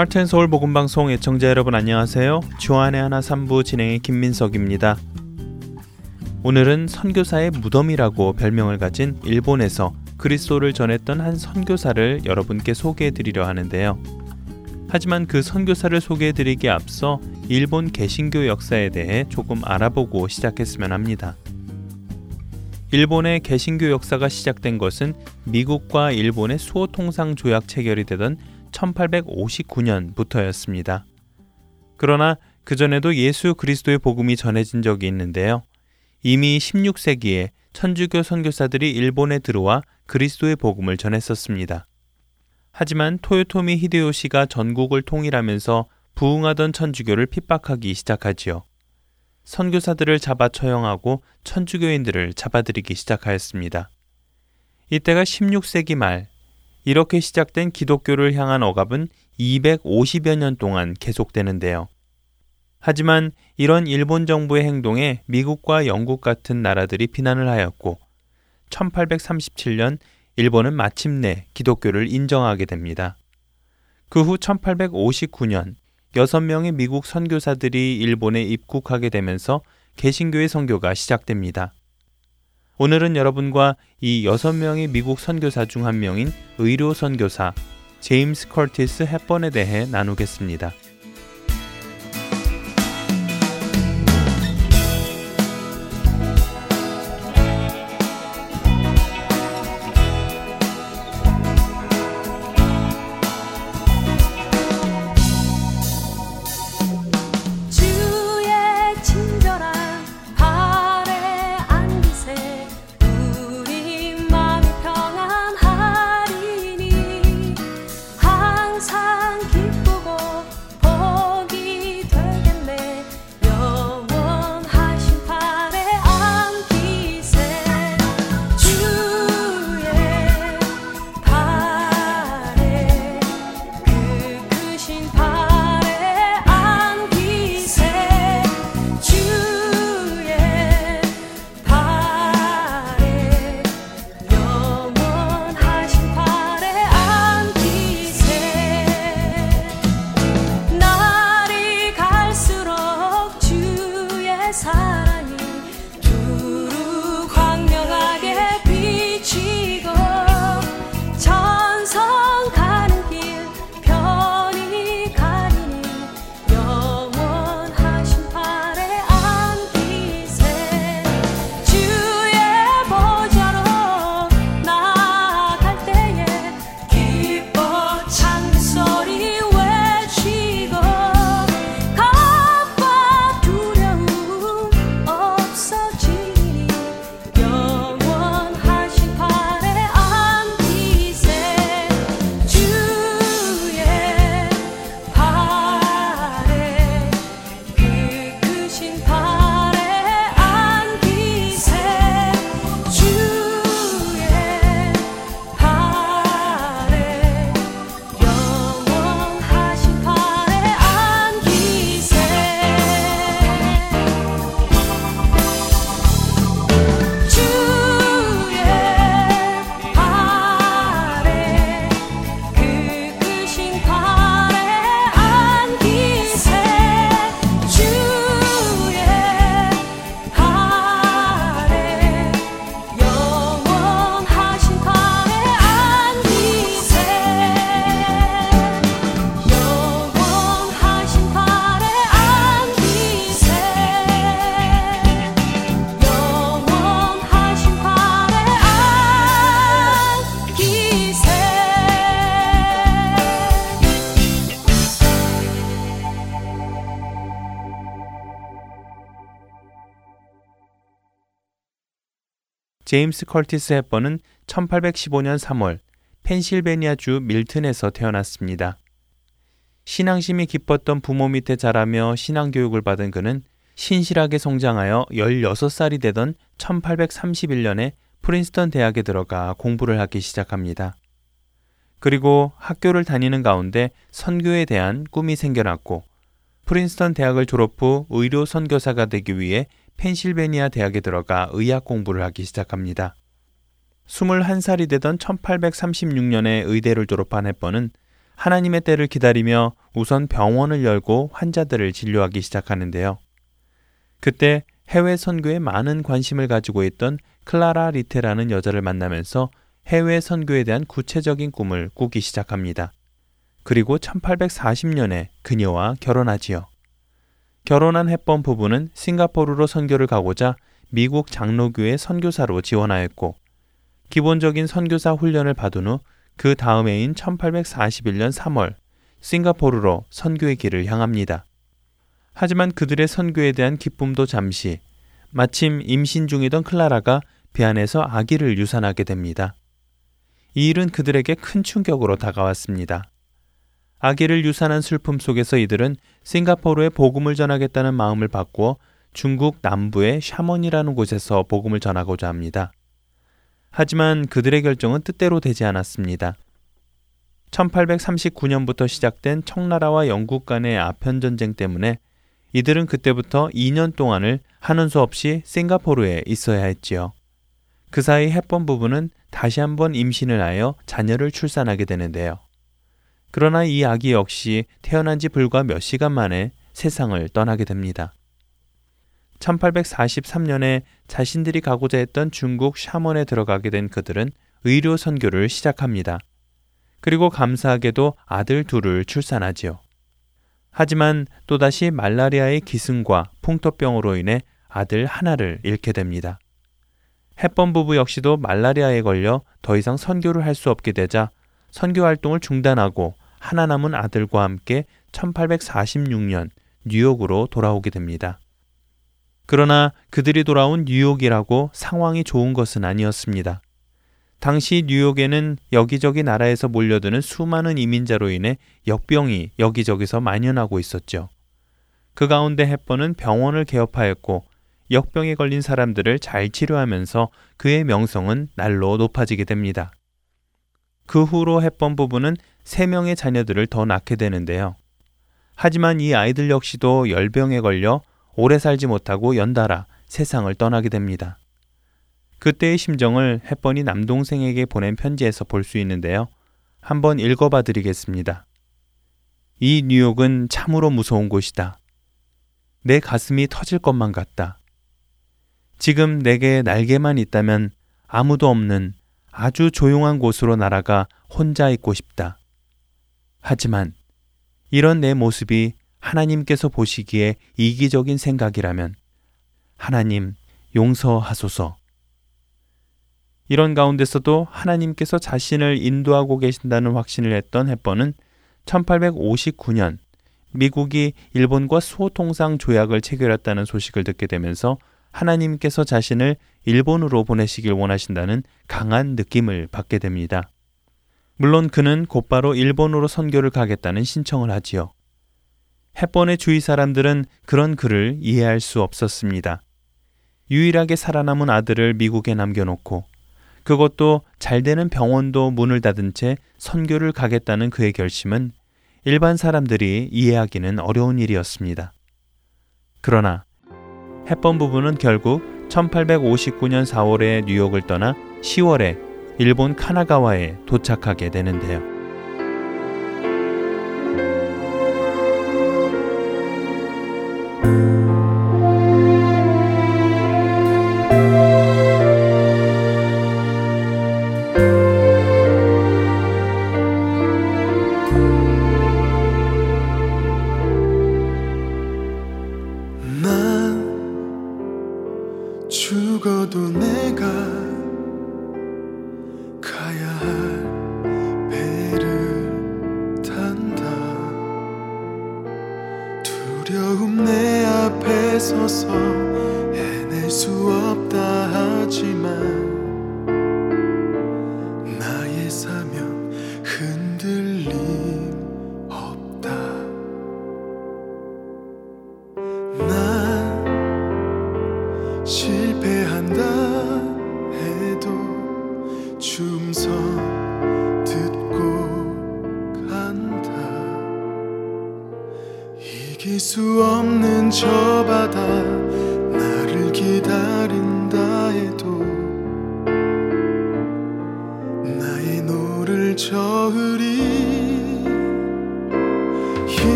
하트앤서울 복음 방송 애청자 여러분 안녕하세요. 주안의 하나 3부 진행의 김민석입니다. 오늘은 선교사의 무덤이라고 별명을 가진 일본에서 그리스도를 전했던 한 선교사를 여러분께 소개해 드리려 하는데요. 하지만 그 선교사를 소개해 드리기에 앞서 일본 개신교 역사에 대해 조금 알아보고 시작했으면 합니다. 일본의 개신교 역사가 시작된 것은 미국과 일본의 수호 통상 조약 체결이 되던 1859년부터였습니다. 그러나 그전에도 예수 그리스도의 복음이 전해진 적이 있는데요. 이미 16세기에 천주교 선교사들이 일본에 들어와 그리스도의 복음을 전했었습니다. 하지만 토요토미 히데요시가 전국을 통일하면서 부흥하던 천주교를 핍박하기 시작하지요. 선교사들을 잡아 처형하고 천주교인들을 잡아들이기 시작하였습니다. 이때가 16세기 말 이렇게 시작된 기독교를 향한 억압은 250여 년 동안 계속되는데요. 하지만 이런 일본 정부의 행동에 미국과 영국 같은 나라들이 비난을 하였고 1837년 일본은 마침내 기독교를 인정하게 됩니다. 그 후 1859년 6명의 미국 선교사들이 일본에 입국하게 되면서 개신교의 선교가 시작됩니다. 오늘은 여러분과 이 여섯 명의 미국 선교사 중 한 명인 의료 선교사 제임스 커티스 햇번에 대해 나누겠습니다. 제임스 컬티스 헵번은 1815년 3월 펜실베니아주 밀튼에서 태어났습니다. 신앙심이 깊었던 부모 밑에 자라며 신앙교육을 받은 그는 신실하게 성장하여 16살이 되던 1831년에 프린스턴 대학에 들어가 공부를 하기 시작합니다. 그리고 학교를 다니는 가운데 선교에 대한 꿈이 생겨났고 프린스턴 대학을 졸업 후 의료 선교사가 되기 위해 펜실베니아 대학에 들어가 의학 공부를 하기 시작합니다. 21살이 되던 1836년에 의대를 졸업한 해번은 하나님의 때를 기다리며 우선 병원을 열고 환자들을 진료하기 시작하는데요. 그때 해외 선교에 많은 관심을 가지고 있던 클라라 리테라는 여자를 만나면서 해외 선교에 대한 구체적인 꿈을 꾸기 시작합니다. 그리고 1840년에 그녀와 결혼하지요. 결혼한 햇번 부부는 싱가포르로 선교를 가고자 미국 장로교회 선교사로 지원하였고 기본적인 선교사 훈련을 받은 후 그 다음 해인 1841년 3월 싱가포르로 선교의 길을 향합니다. 하지만 그들의 선교에 대한 기쁨도 잠시 마침 임신 중이던 클라라가 배 안에서 아기를 유산하게 됩니다. 이 일은 그들에게 큰 충격으로 다가왔습니다. 아기를 유산한 슬픔 속에서 이들은 싱가포르에 복음을 전하겠다는 마음을 바꾸어 중국 남부의 샤먼이라는 곳에서 복음을 전하고자 합니다. 하지만 그들의 결정은 뜻대로 되지 않았습니다. 1839년부터 시작된 청나라와 영국 간의 아편 전쟁 때문에 이들은 그때부터 2년 동안을 하는 수 없이 싱가포르에 있어야 했지요. 그 사이 햇번 부부는 다시 한번 임신을 하여 자녀를 출산하게 되는데요. 그러나 이 아기 역시 태어난 지 불과 몇 시간 만에 세상을 떠나게 됩니다. 1843년에 자신들이 가고자 했던 중국 샤먼에 들어가게 된 그들은 의료 선교를 시작합니다. 그리고 감사하게도 아들 둘을 출산하지요. 하지만 또다시 말라리아의 기승과 풍토병으로 인해 아들 하나를 잃게 됩니다. 햇번 부부 역시도 말라리아에 걸려 더 이상 선교를 할 수 없게 되자 선교 활동을 중단하고 하나 남은 아들과 함께 1846년 뉴욕으로 돌아오게 됩니다. 그러나 그들이 돌아온 뉴욕이라고 상황이 좋은 것은 아니었습니다. 당시 뉴욕에는 여기저기 나라에서 몰려드는 수많은 이민자로 인해 역병이 여기저기서 만연하고 있었죠. 그 가운데 햇번은 병원을 개업하였고 역병에 걸린 사람들을 잘 치료하면서 그의 명성은 날로 높아지게 됩니다. 그 후로 햇번 부부는 3명의 자녀들을 더 낳게 되는데요. 하지만 이 아이들 역시도 열병에 걸려 오래 살지 못하고 연달아 세상을 떠나게 됩니다. 그때의 심정을 햇번이 남동생에게 보낸 편지에서 볼 수 있는데요. 한번 읽어봐 드리겠습니다. 이 뉴욕은 참으로 무서운 곳이다. 내 가슴이 터질 것만 같다. 지금 내게 날개만 있다면 아무도 없는 아주 조용한 곳으로 날아가 혼자 있고 싶다. 하지만 이런 내 모습이 하나님께서 보시기에 이기적인 생각이라면 하나님 용서하소서. 이런 가운데서도 하나님께서 자신을 인도하고 계신다는 확신을 했던 햇번은 1859년 미국이 일본과 수호통상 조약을 체결했다는 소식을 듣게 되면서 하나님께서 자신을 일본으로 보내시길 원하신다는 강한 느낌을 받게 됩니다. 물론 그는 곧바로 일본으로 선교를 가겠다는 신청을 하지요. 햇번의 주위 사람들은 그런 그를 이해할 수 없었습니다. 유일하게 살아남은 아들을 미국에 남겨놓고 그것도 잘 되는 병원도 문을 닫은 채 선교를 가겠다는 그의 결심은 일반 사람들이 이해하기는 어려운 일이었습니다. 그러나 햇번 부부는 결국 1859년 4월에 뉴욕을 떠나 10월에 일본 카나가와에 도착하게 되는데요.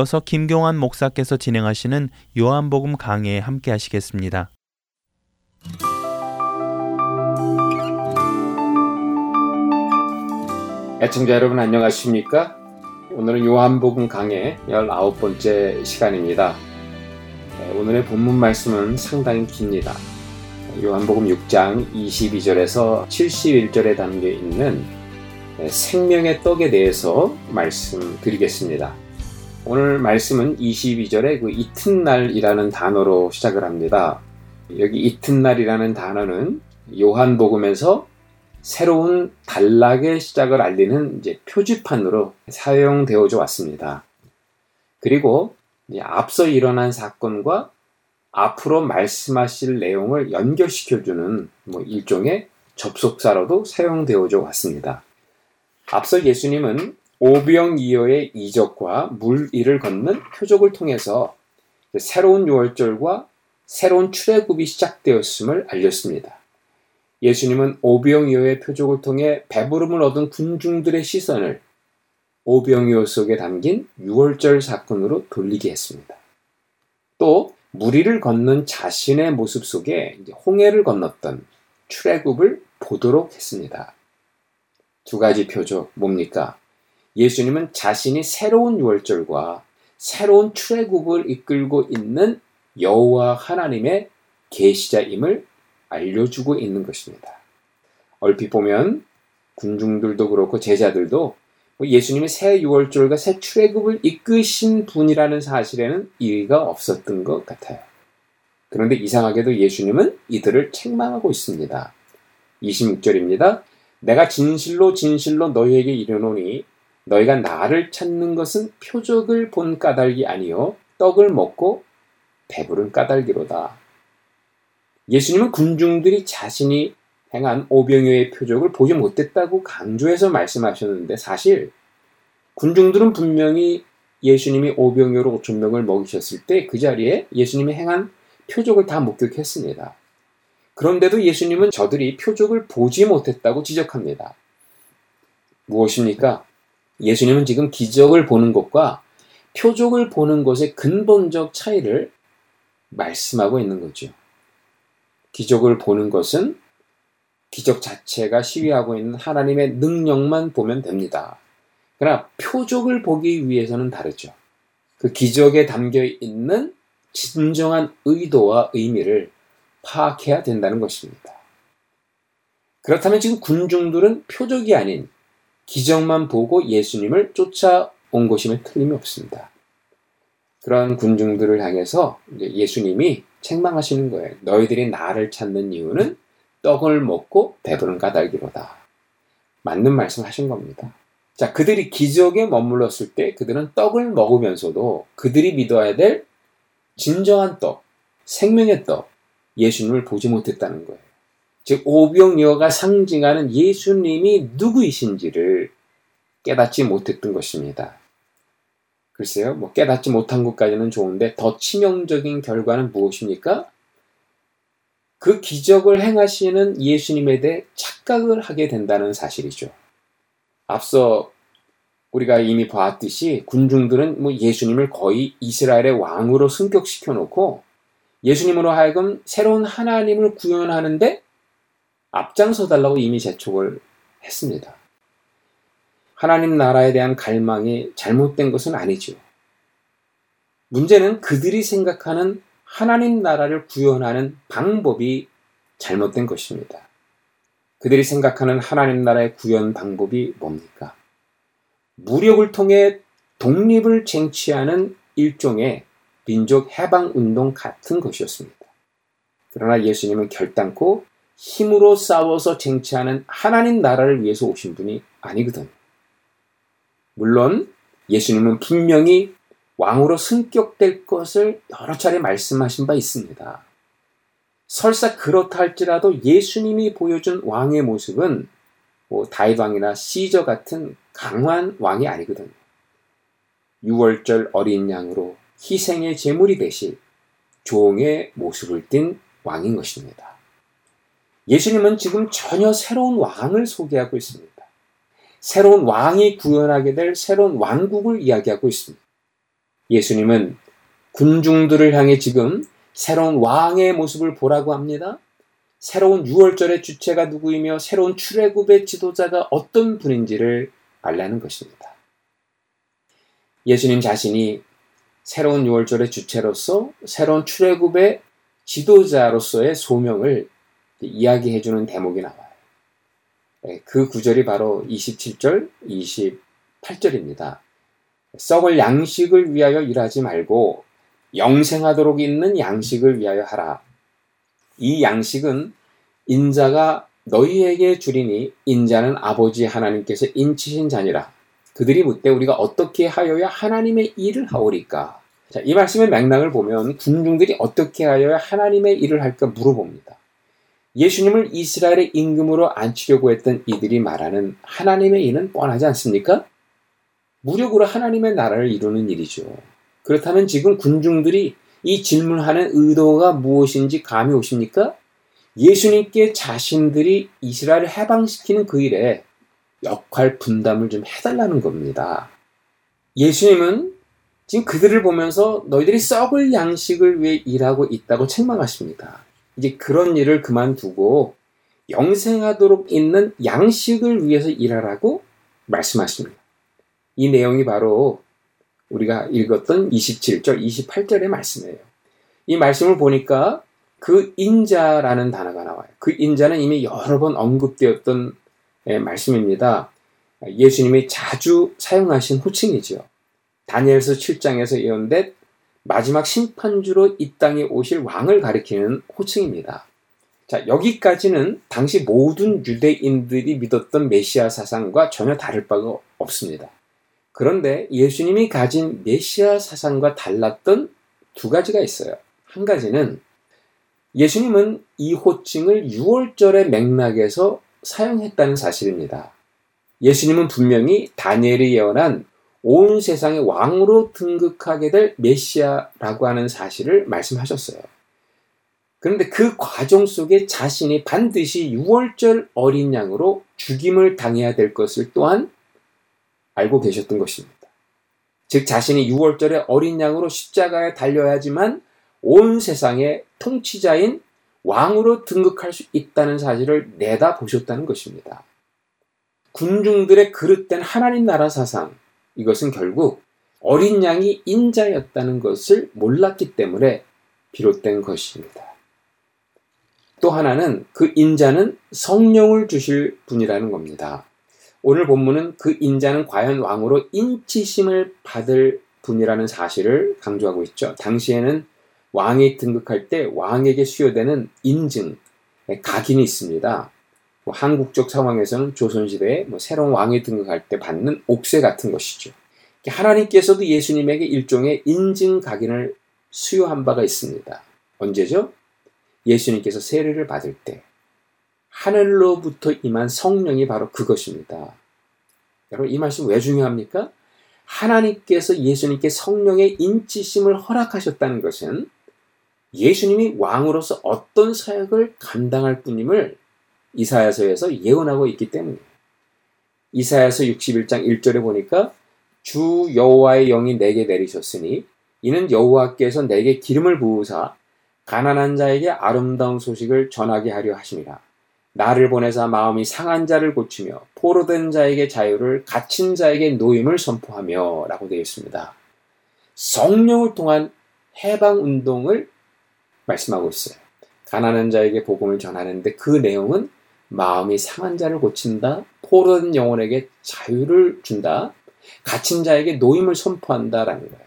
이어서 김경환 목사께서 진행하시는 요한복음 강해에 함께 하시겠습니다. 애청자 여러분 안녕하십니까? 오늘은 요한복음 강해 19번째 시간입니다. 네, 오늘의 본문 말씀은 상당히 깁니다. 요한복음 6장 22절에서 71절에 담겨 있는 생명의 떡에 대해서 말씀드리겠습니다. 오늘 말씀은 22절에 그 이튿날이라는 단어로 시작을 합니다. 여기 이튿날이라는 단어는 요한복음에서 새로운 단락의 시작을 알리는 이제 표지판으로 사용되어져 왔습니다. 그리고 앞서 일어난 사건과 앞으로 말씀하실 내용을 연결시켜주는 뭐 일종의 접속사로도 사용되어져 왔습니다. 앞서 예수님은 오병이어의 이적과 물일을 걷는 표적을 통해서 새로운 유월절과 새로운 출애굽이 시작되었음을 알렸습니다. 예수님은 오병이어의 표적을 통해 배부름을 얻은 군중들의 시선을 오병이어 속에 담긴 유월절 사건으로 돌리게 했습니다. 또 무리를 걷는 자신의 모습 속에 홍해를 건넜던 출애굽을 보도록 했습니다. 두 가지 표적 뭡니까? 예수님은 자신이 새로운 유월절과 새로운 출애굽을 이끌고 있는 여호와 하나님의 계시자임을 알려주고 있는 것입니다. 얼핏 보면 군중들도 그렇고 제자들도 뭐 예수님이 새 유월절과 새 출애굽을 이끄신 분이라는 사실에는 이의가 없었던 것 같아요. 그런데 이상하게도 예수님은 이들을 책망하고 있습니다. 26절입니다. 내가 진실로 진실로 너희에게 이르노니 너희가 나를 찾는 것은 표적을 본 까닭이 아니요 떡을 먹고 배부른 까닭이로다. 예수님은 군중들이 자신이 행한 오병이어의 표적을 보지 못했다고 강조해서 말씀하셨는데 사실 군중들은 분명히 예수님이 오병이어로 5천 명을 먹이셨을 때 그 자리에 예수님이 행한 표적을 다 목격했습니다. 그런데도 예수님은 저들이 표적을 보지 못했다고 지적합니다. 무엇입니까? 예수님은 지금 기적을 보는 것과 표적을 보는 것의 근본적 차이를 말씀하고 있는 거죠. 기적을 보는 것은 기적 자체가 시위하고 있는 하나님의 능력만 보면 됩니다. 그러나 표적을 보기 위해서는 다르죠. 그 기적에 담겨 있는 진정한 의도와 의미를 파악해야 된다는 것입니다. 그렇다면 지금 군중들은 표적이 아닌 기적만 보고 예수님을 쫓아온 것임에 틀림이 없습니다. 그러한 군중들을 향해서 예수님이 책망하시는 거예요. 너희들이 나를 찾는 이유는 떡을 먹고 배부른 까닭이로다. 맞는 말씀 하신 겁니다. 자, 그들이 기적에 머물렀을 때 그들은 떡을 먹으면서도 그들이 믿어야 될 진정한 떡, 생명의 떡, 예수님을 보지 못했다는 거예요. 즉, 오병이어가 상징하는 예수님이 누구이신지를 깨닫지 못했던 것입니다. 글쎄요, 뭐 깨닫지 못한 것까지는 좋은데 더 치명적인 결과는 무엇입니까? 그 기적을 행하시는 예수님에 대해 착각을 하게 된다는 사실이죠. 앞서 우리가 이미 봤듯이 군중들은 뭐 예수님을 거의 이스라엘의 왕으로 승격시켜 놓고 예수님으로 하여금 새로운 하나님을 구현하는데 앞장서 달라고 이미 재촉을 했습니다. 하나님 나라에 대한 갈망이 잘못된 것은 아니죠. 문제는 그들이 생각하는 하나님 나라를 구현하는 방법이 잘못된 것입니다. 그들이 생각하는 하나님 나라의 구현 방법이 뭡니까? 무력을 통해 독립을 쟁취하는 일종의 민족 해방 운동 같은 것이었습니다. 그러나 예수님은 결단코 힘으로 싸워서 쟁취하는 하나님 나라를 위해서 오신 분이 아니거든요. 물론 예수님은 분명히 왕으로 승격될 것을 여러 차례 말씀하신 바 있습니다. 설사 그렇다 할지라도 예수님이 보여준 왕의 모습은 뭐 다윗 왕이나 시저 같은 강한 왕이 아니거든요. 6월절 어린 양으로 희생의 제물이 되실 종의 모습을 띤 왕인 것입니다. 예수님은 지금 전혀 새로운 왕을 소개하고 있습니다. 새로운 왕이 구현하게 될 새로운 왕국을 이야기하고 있습니다. 예수님은 군중들을 향해 지금 새로운 왕의 모습을 보라고 합니다. 새로운 6월절의 주체가 누구이며 새로운 출애굽의 지도자가 어떤 분인지를 알라는 것입니다. 예수님 자신이 새로운 6월절의 주체로서 새로운 출애굽의 지도자로서의 소명을 이야기해주는 대목이 나와요. 예, 그 구절이 바로 27절, 28절입니다. 썩을 양식을 위하여 일하지 말고 영생하도록 있는 양식을 위하여 하라. 이 양식은 인자가 너희에게 주리니 인자는 아버지 하나님께서 인치신 자니라. 그들이 묻되 우리가 어떻게 하여야 하나님의 일을 하오리까? 자, 이 말씀의 맥락을 보면 군중들이 어떻게 하여야 하나님의 일을 할까 물어봅니다. 예수님을 이스라엘의 임금으로 앉히려고 했던 이들이 말하는 하나님의 일은 뻔하지 않습니까? 무력으로 하나님의 나라를 이루는 일이죠. 그렇다면 지금 군중들이 이 질문하는 의도가 무엇인지 감이 오십니까? 예수님께 자신들이 이스라엘을 해방시키는 그 일에 역할 분담을 좀 해달라는 겁니다. 예수님은 지금 그들을 보면서 너희들이 썩을 양식을 위해 일하고 있다고 책망하십니다. 이제 그런 일을 그만두고 영생하도록 있는 양식을 위해서 일하라고 말씀하십니다. 이 내용이 바로 우리가 읽었던 27절, 28절의 말씀이에요. 이 말씀을 보니까 그 인자라는 단어가 나와요. 그 인자는 이미 여러 번 언급되었던 예, 말씀입니다. 예수님이 자주 사용하신 호칭이죠. 다니엘서 7장에서 예언된 마지막 심판주로 이 땅에 오실 왕을 가리키는 호칭입니다. 자, 여기까지는 당시 모든 유대인들이 믿었던 메시아 사상과 전혀 다를 바가 없습니다. 그런데 예수님이 가진 메시아 사상과 달랐던 두 가지가 있어요. 한 가지는 예수님은 이 호칭을 6월절의 맥락에서 사용했다는 사실입니다. 예수님은 분명히 다니엘이 예언한 온 세상의 왕으로 등극하게 될 메시아라고 하는 사실을 말씀하셨어요. 그런데 그 과정 속에 자신이 반드시 6월절 어린 양으로 죽임을 당해야 될 것을 또한 알고 계셨던 것입니다. 즉 자신이 6월절에 어린 양으로 십자가에 달려야지만 온 세상의 통치자인 왕으로 등극할 수 있다는 사실을 내다 보셨다는 것입니다. 군중들의 그릇된 하나님 나라 사상, 이것은 결국 어린 양이 인자였다는 것을 몰랐기 때문에 비롯된 것입니다. 또 하나는 그 인자는 성령을 주실 분이라는 겁니다. 오늘 본문은 그 인자는 과연 왕으로 인치심을 받을 분이라는 사실을 강조하고 있죠. 당시에는 왕이 등극할 때 왕에게 수여되는 인증, 각인이 있습니다. 뭐 한국적 상황에서는 조선시대에 뭐 새로운 왕이 등극할 때 받는 옥새 같은 것이죠. 하나님께서도 예수님에게 일종의 인증 각인을 수여한 바가 있습니다. 언제죠? 예수님께서 세례를 받을 때 하늘로부터 임한 성령이 바로 그것입니다. 여러분 이 말씀 왜 중요합니까? 하나님께서 예수님께 성령의 인치심을 허락하셨다는 것은 예수님이 왕으로서 어떤 사역을 감당할 뿐임을 이사야서에서 예언하고 있기 때문이에요. 이사야서 61장 1절에 보니까 주 여호와의 영이 내게 내리셨으니 이는 여호와께서 내게 기름을 부으사 가난한 자에게 아름다운 소식을 전하게 하려 하심이라. 나를 보내사 마음이 상한 자를 고치며 포로된 자에게 자유를 갇힌 자에게 노임을 선포하며 라고 되어 있습니다. 성령을 통한 해방 운동을 말씀하고 있어요. 가난한 자에게 복음을 전하는데 그 내용은 마음이 상한 자를 고친다, 포로된 영혼에게 자유를 준다, 갇힌 자에게 노임을 선포한다라는 거예요.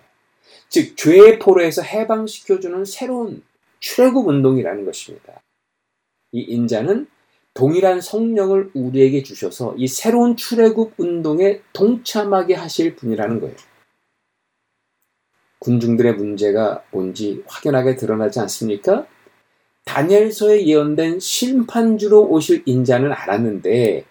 즉 죄의 포로에서 해방시켜주는 새로운 출애굽 운동이라는 것입니다. 이 인자는 동일한 성령을 우리에게 주셔서 이 새로운 출애굽 운동에 동참하게 하실 분이라는 거예요. 군중들의 문제가 뭔지 확연하게 드러나지 않습니까? 다니엘서에 예언된 심판주로 오실 인자는 알았는데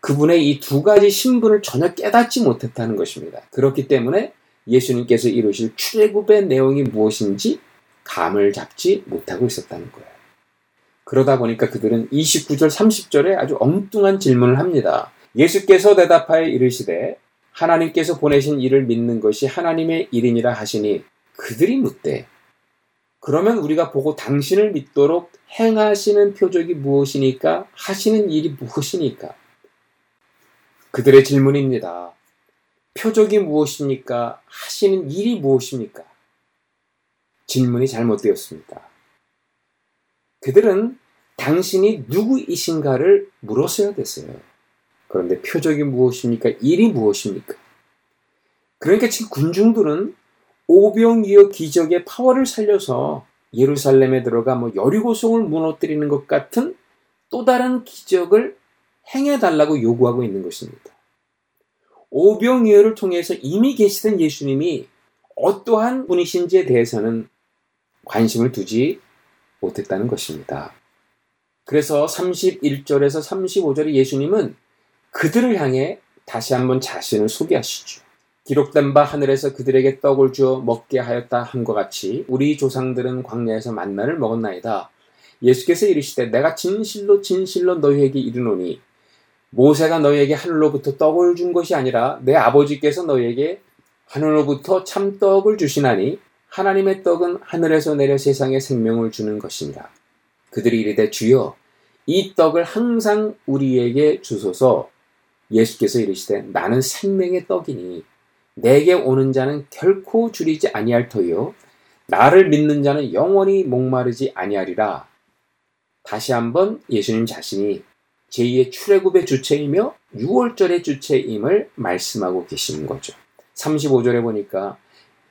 그분의 이 두 가지 신분을 전혀 깨닫지 못했다는 것입니다. 그렇기 때문에 예수님께서 이루실 출애굽의 내용이 무엇인지 감을 잡지 못하고 있었다는 거예요. 그러다 보니까 그들은 29절 30절에 아주 엉뚱한 질문을 합니다. 예수께서 대답하여 이르시되 하나님께서 보내신 일을 믿는 것이 하나님의 일이니라 하시니 그들이 묻되 그러면 우리가 보고 당신을 믿도록 행하시는 표적이 무엇이니까 하시는 일이 무엇이니까 그들의 질문입니다. 표적이 무엇입니까? 하시는 일이 무엇입니까? 질문이 잘못되었습니다. 그들은 당신이 누구이신가를 물었어야 됐어요. 그런데 표적이 무엇입니까? 일이 무엇입니까? 그러니까 지금 군중들은 오병이어 기적의 파워를 살려서 예루살렘에 들어가 뭐 여리고성을 무너뜨리는 것 같은 또 다른 기적을 행해달라고 요구하고 있는 것입니다. 오병이어를 통해서 이미 계시던 예수님이 어떠한 분이신지에 대해서는 관심을 두지 못했다는 것입니다. 그래서 31절에서 35절에 예수님은 그들을 향해 다시 한번 자신을 소개하시죠. 기록된 바 하늘에서 그들에게 떡을 주어 먹게 하였다 함과 같이 우리 조상들은 광야에서 만나를 먹었나이다. 예수께서 이르시되 내가 진실로 진실로 너희에게 이르노니 모세가 너희에게 하늘로부터 떡을 준 것이 아니라 내 아버지께서 너희에게 하늘로부터 참 떡을 주시나니 하나님의 떡은 하늘에서 내려 세상에 생명을 주는 것입니다. 그들이 이르되 주여 이 떡을 항상 우리에게 주소서 예수께서 이르시되 나는 생명의 떡이니 내게 오는 자는 결코 줄이지 아니할 터요 나를 믿는 자는 영원히 목마르지 아니하리라. 다시 한번 예수님 자신이 제2의 출애굽의 주체이며 6월절의 주체임을 말씀하고 계시는 거죠. 35절에 보니까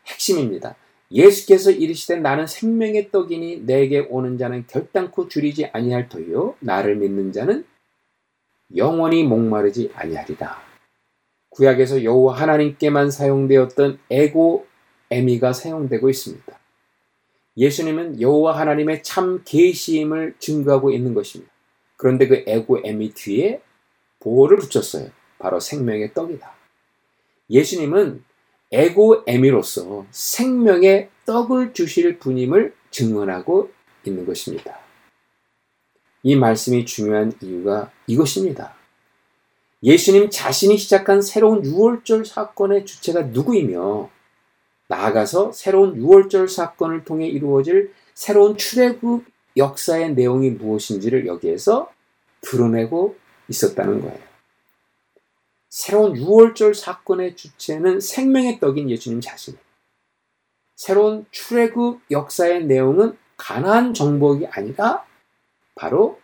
핵심입니다. 예수께서 이르시되 나는 생명의 떡이니 내게 오는 자는 결단코 줄이지 아니할 터요 나를 믿는 자는 영원히 목마르지 아니하리라. 구약에서 여호와 하나님께만 사용되었던 에고 에미가 사용되고 있습니다. 예수님은 여호와 하나님의 참 계시임을 증거하고 있는 것입니다. 그런데 그 에고 에미 뒤에 보호를 붙였어요. 바로 생명의 떡이다. 예수님은 에고 에미로서 생명의 떡을 주실 분임을 증언하고 있는 것입니다. 이 말씀이 중요한 이유가 이것입니다. 예수님 자신이 시작한 새로운 6월절 사건의 주체가 누구이며 나아가서 새로운 6월절 사건을 통해 이루어질 새로운 출애굽 역사의 내용이 무엇인지를 여기에서 드러내고 있었다는 거예요. 새로운 6월절 사건의 주체는 생명의 떡인 예수님 자신. 새로운 출애굽 역사의 내용은 가나안 정복이 아니라 바로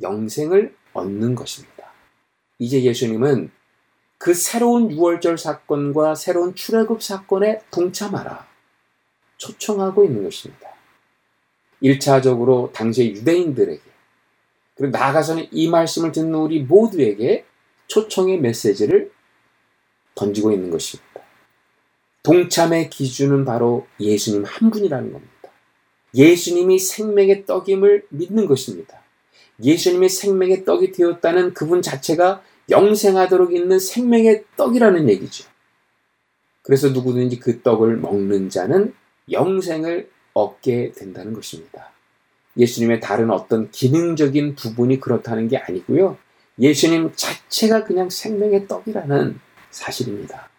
영생을 얻는 것입니다. 이제 예수님은 그 새로운 6월절 사건과 새로운 출애굽 사건에 동참하라 초청하고 있는 것입니다. 1차적으로 당시의 유대인들에게 그리고 나아가서는 이 말씀을 듣는 우리 모두에게 초청의 메시지를 던지고 있는 것입니다. 동참의 기준은 바로 예수님 한 분이라는 겁니다. 예수님이 생명의 떡임을 믿는 것입니다. 예수님이 생명의 떡이 되었다는 그분 자체가 영생하도록 있는 생명의 떡이라는 얘기죠. 그래서 누구든지 그 떡을 먹는 자는 영생을 얻게 된다는 것입니다. 예수님의 다른 어떤 기능적인 부분이 그렇다는 게 아니고요. 예수님 자체가 그냥 생명의 떡이라는 사실입니다.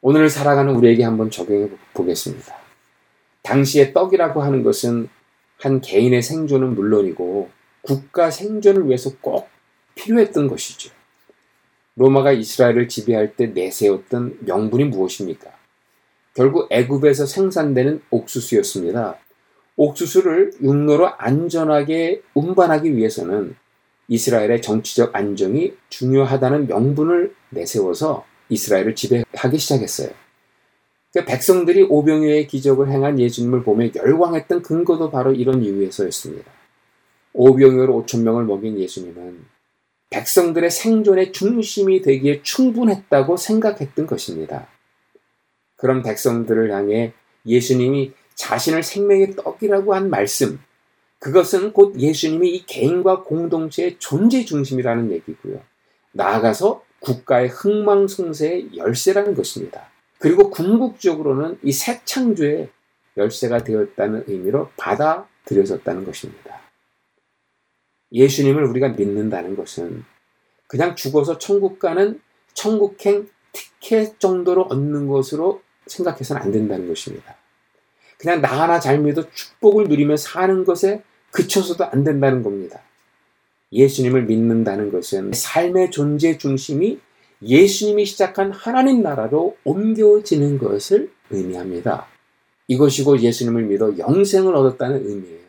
오늘 살아가는 우리에게 한번 적용해 보겠습니다. 당시의 떡이라고 하는 것은 한 개인의 생존은 물론이고 국가 생존을 위해서 꼭 필요했던 것이죠. 로마가 이스라엘을 지배할 때 내세웠던 명분이 무엇입니까? 결국 애굽에서 생산되는 옥수수였습니다. 옥수수를 육로로 안전하게 운반하기 위해서는 이스라엘의 정치적 안정이 중요하다는 명분을 내세워서 이스라엘을 지배하기 시작했어요. 그 백성들이 오병이어의 기적을 행한 예수님을 보며 열광했던 근거도 바로 이런 이유에서였습니다. 오병이어로 5천 명을 먹인 예수님은 백성들의 생존의 중심이 되기에 충분했다고 생각했던 것입니다. 그런 백성들을 향해 예수님이 자신을 생명의 떡이라고 한 말씀, 그것은 곧 예수님이 이 개인과 공동체의 존재 중심이라는 얘기고요. 나아가서 국가의 흥망성쇠의 열쇠라는 것입니다. 그리고 궁극적으로는 이 새 창조의 열쇠가 되었다는 의미로 받아들여졌다는 것입니다. 예수님을 우리가 믿는다는 것은 그냥 죽어서 천국 가는 천국행 티켓 정도로 얻는 것으로 생각해서는 안 된다는 것입니다. 그냥 나 하나 잘 믿어 축복을 누리며 사는 것에 그쳐서도 안 된다는 겁니다. 예수님을 믿는다는 것은 삶의 존재 중심이 예수님이 시작한 하나님 나라로 옮겨지는 것을 의미합니다. 이것이고 예수님을 믿어 영생을 얻었다는 의미예요.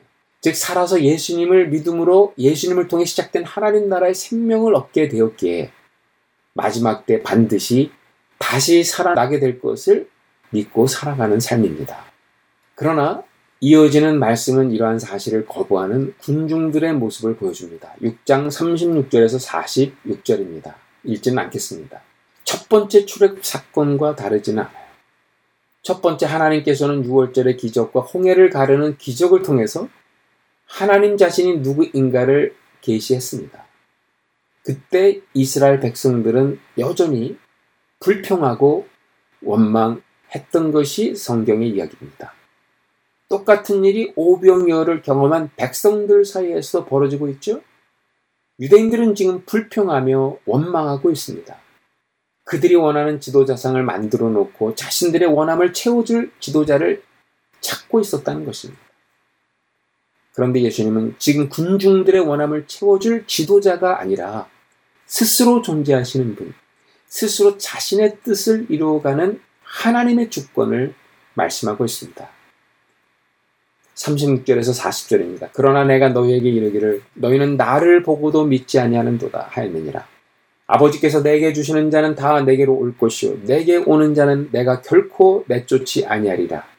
즉 살아서 예수님을 믿음으로 예수님을 통해 시작된 하나님 나라의 생명을 얻게 되었기에 마지막 때 반드시 다시 살아나게 될 것을 믿고 살아가는 삶입니다. 그러나 이어지는 말씀은 이러한 사실을 거부하는 군중들의 모습을 보여줍니다. 6장 36절에서 46절입니다. 읽지는 않겠습니다. 첫 번째 출애굽 사건과 다르지는 않아요. 첫 번째 하나님께서는 6월절의 기적과 홍해를 가르는 기적을 통해서 하나님 자신이 누구인가를 계시했습니다. 그때 이스라엘 백성들은 여전히 불평하고 원망했던 것이 성경의 이야기입니다. 똑같은 일이 오병이어를 경험한 백성들 사이에서 벌어지고 있죠. 유대인들은 지금 불평하며 원망하고 있습니다. 그들이 원하는 지도자상을 만들어 놓고 자신들의 원함을 채워줄 지도자를 찾고 있었다는 것입니다. 그런데 예수님은 지금 군중들의 원함을 채워줄 지도자가 아니라 스스로 존재하시는 분, 스스로 자신의 뜻을 이루어가는 하나님의 주권을 말씀하고 있습니다. 36절에서 40절입니다. 그러나 내가 너희에게 이르기를 너희는 나를 보고도 믿지 아니하는도다 하였느니라. 아버지께서 내게 주시는 자는 다 내게로 올 것이요 내게 오는 자는 내가 결코 내쫓지 아니하리라.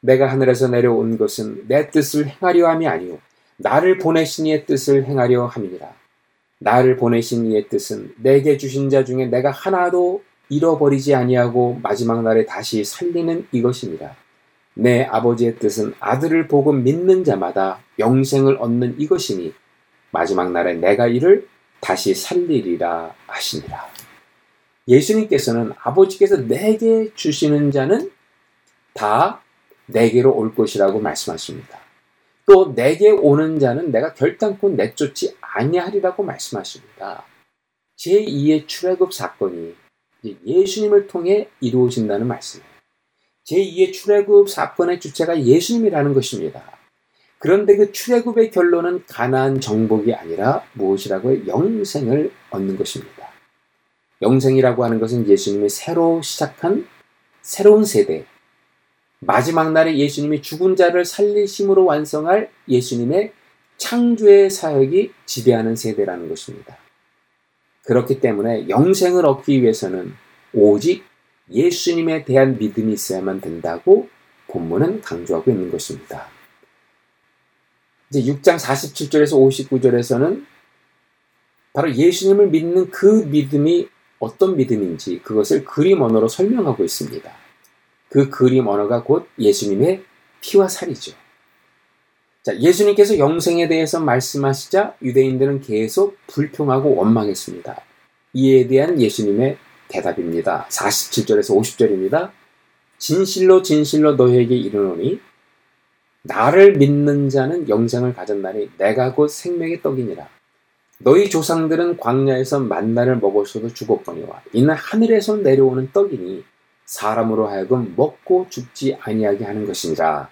내가 하늘에서 내려온 것은 내 뜻을 행하려 함이 아니요 나를 보내신 이의 뜻을 행하려 함이니라. 나를 보내신 이의 뜻은 내게 주신 자 중에 내가 하나도 잃어버리지 아니하고 마지막 날에 다시 살리는 이것이니라. 내 아버지의 뜻은 아들을 보고 믿는 자마다 영생을 얻는 이것이니 마지막 날에 내가 이를 다시 살리리라 하시니라. 예수님께서는 아버지께서 내게 주시는 자는 다 내게로 올 것이라고 말씀하십니다. 또 내게 오는 자는 내가 결단코 내쫓지 아니하리라고 말씀하십니다. 제2의 출애굽 사건이 예수님을 통해 이루어진다는 말씀이에요. 제2의 출애굽 사건의 주체가 예수님이라는 것입니다. 그런데 그 출애굽의 결론은 가나안 정복이 아니라 무엇이라고요? 영생을 얻는 것입니다. 영생이라고 하는 것은 예수님이 새로 시작한 새로운 세대, 마지막 날에 예수님이 죽은 자를 살리심으로 완성할 예수님의 창조의 사역이 지배하는 세대라는 것입니다. 그렇기 때문에 영생을 얻기 위해서는 오직 예수님에 대한 믿음이 있어야만 된다고 본문은 강조하고 있는 것입니다. 이제 6장 47절에서 59절에서는 바로 예수님을 믿는 그 믿음이 어떤 믿음인지 그것을 그림 언어로 설명하고 있습니다. 그 그림 언어가 곧 예수님의 피와 살이죠. 자, 예수님께서 영생에 대해서 말씀하시자 유대인들은 계속 불평하고 원망했습니다. 이에 대한 예수님의 대답입니다. 47절에서 50절입니다. 진실로 진실로 너희에게 이르노니 나를 믿는 자는 영생을 가졌나니 내가 곧 생명의 떡이니라. 너희 조상들은 광야에서 만나를 먹었어도 죽었거니와 이는 하늘에서 내려오는 떡이니 사람으로 하여금 먹고 죽지 아니하게 하는 것이니라.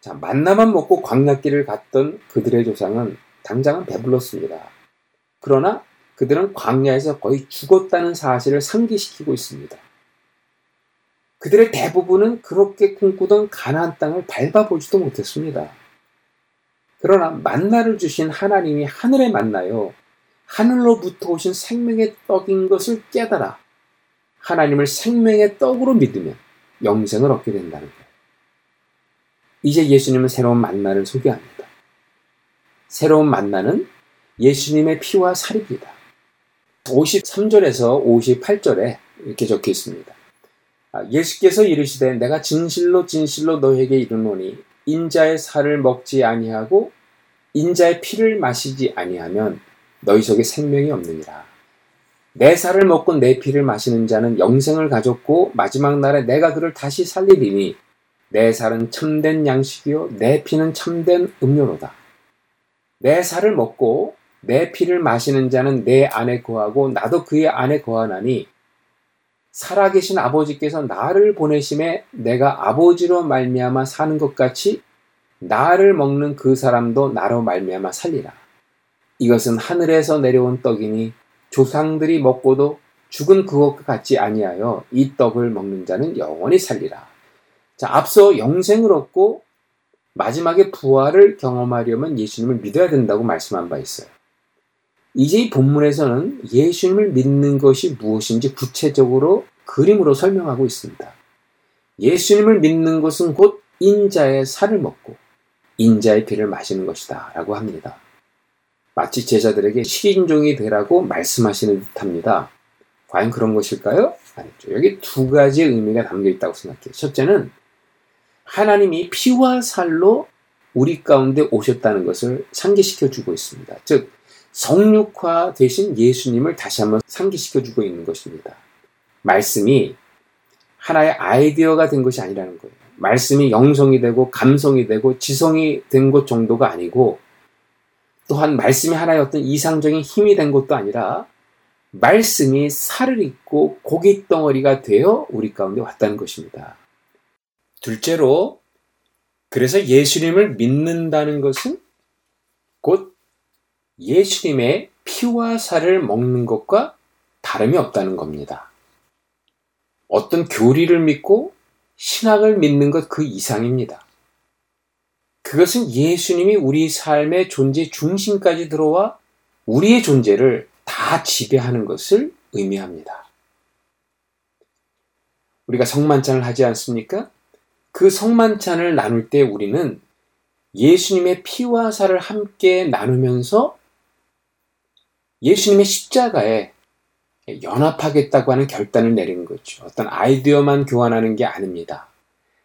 자, 만나만 먹고 광야길을 갔던 그들의 조상은 당장은 배불렀습니다. 그러나 그들은 광야에서 거의 죽었다는 사실을 상기시키고 있습니다. 그들의 대부분은 그렇게 꿈꾸던 가나안 땅을 밟아보지도 못했습니다. 그러나 만나를 주신 하나님이 하늘에 만나요. 하늘로부터 오신 생명의 떡인 것을 깨달아 하나님을 생명의 떡으로 믿으면 영생을 얻게 된다는 거예요. 이제 예수님은 새로운 만나를 소개합니다. 새로운 만나는 예수님의 피와 살입니다. 53절에서 58절에 이렇게 적혀 있습니다. 아, 예수께서 이르시되 내가 진실로 진실로 너에게 이르노니 인자의 살을 먹지 아니하고 인자의 피를 마시지 아니하면 너희 속에 생명이 없느니라. 내 살을 먹고 내 피를 마시는 자는 영생을 가졌고 마지막 날에 내가 그를 다시 살리리니 내 살은 참된 양식이요 내 피는 참된 음료로다. 내 살을 먹고 내 피를 마시는 자는 내 안에 거하고 나도 그의 안에 거하나니 살아계신 아버지께서 나를 보내심에 내가 아버지로 말미암아 사는 것 같이 나를 먹는 그 사람도 나로 말미암아 살리라. 이것은 하늘에서 내려온 떡이니 조상들이 먹고도 죽은 그것과 같지 아니하여 이 떡을 먹는 자는 영원히 살리라. 자, 앞서 영생을 얻고 마지막에 부활을 경험하려면 예수님을 믿어야 된다고 말씀한 바 있어요. 이제 이 본문에서는 예수님을 믿는 것이 무엇인지 구체적으로 그림으로 설명하고 있습니다. 예수님을 믿는 것은 곧 인자의 살을 먹고 인자의 피를 마시는 것이다 라고 합니다. 마치 제자들에게 식인종이 되라고 말씀하시는 듯 합니다. 과연 그런 것일까요? 아니죠. 여기 두 가지 의미가 담겨 있다고 생각해요. 첫째는 하나님이 피와 살로 우리 가운데 오셨다는 것을 상기시켜 주고 있습니다. 즉, 성육화 대신 예수님을 다시 한번 상기시켜 주고 있는 것입니다. 말씀이 하나의 아이디어가 된 것이 아니라는 거예요. 말씀이 영성이 되고 감성이 되고 지성이 된 것 정도가 아니고 또한 말씀이 하나의 어떤 이상적인 힘이 된 것도 아니라 말씀이 살을 입고 고기 덩어리가 되어 우리 가운데 왔다는 것입니다. 둘째로 그래서 예수님을 믿는다는 것은 곧 예수님의 피와 살을 먹는 것과 다름이 없다는 겁니다. 어떤 교리를 믿고 신학을 믿는 것 그 이상입니다. 그것은 예수님이 우리 삶의 존재 중심까지 들어와 우리의 존재를 다 지배하는 것을 의미합니다. 우리가 성만찬을 하지 않습니까? 그 성만찬을 나눌 때 우리는 예수님의 피와 살을 함께 나누면서 예수님의 십자가에 연합하겠다고 하는 결단을 내린 거죠. 어떤 아이디어만 교환하는 게 아닙니다.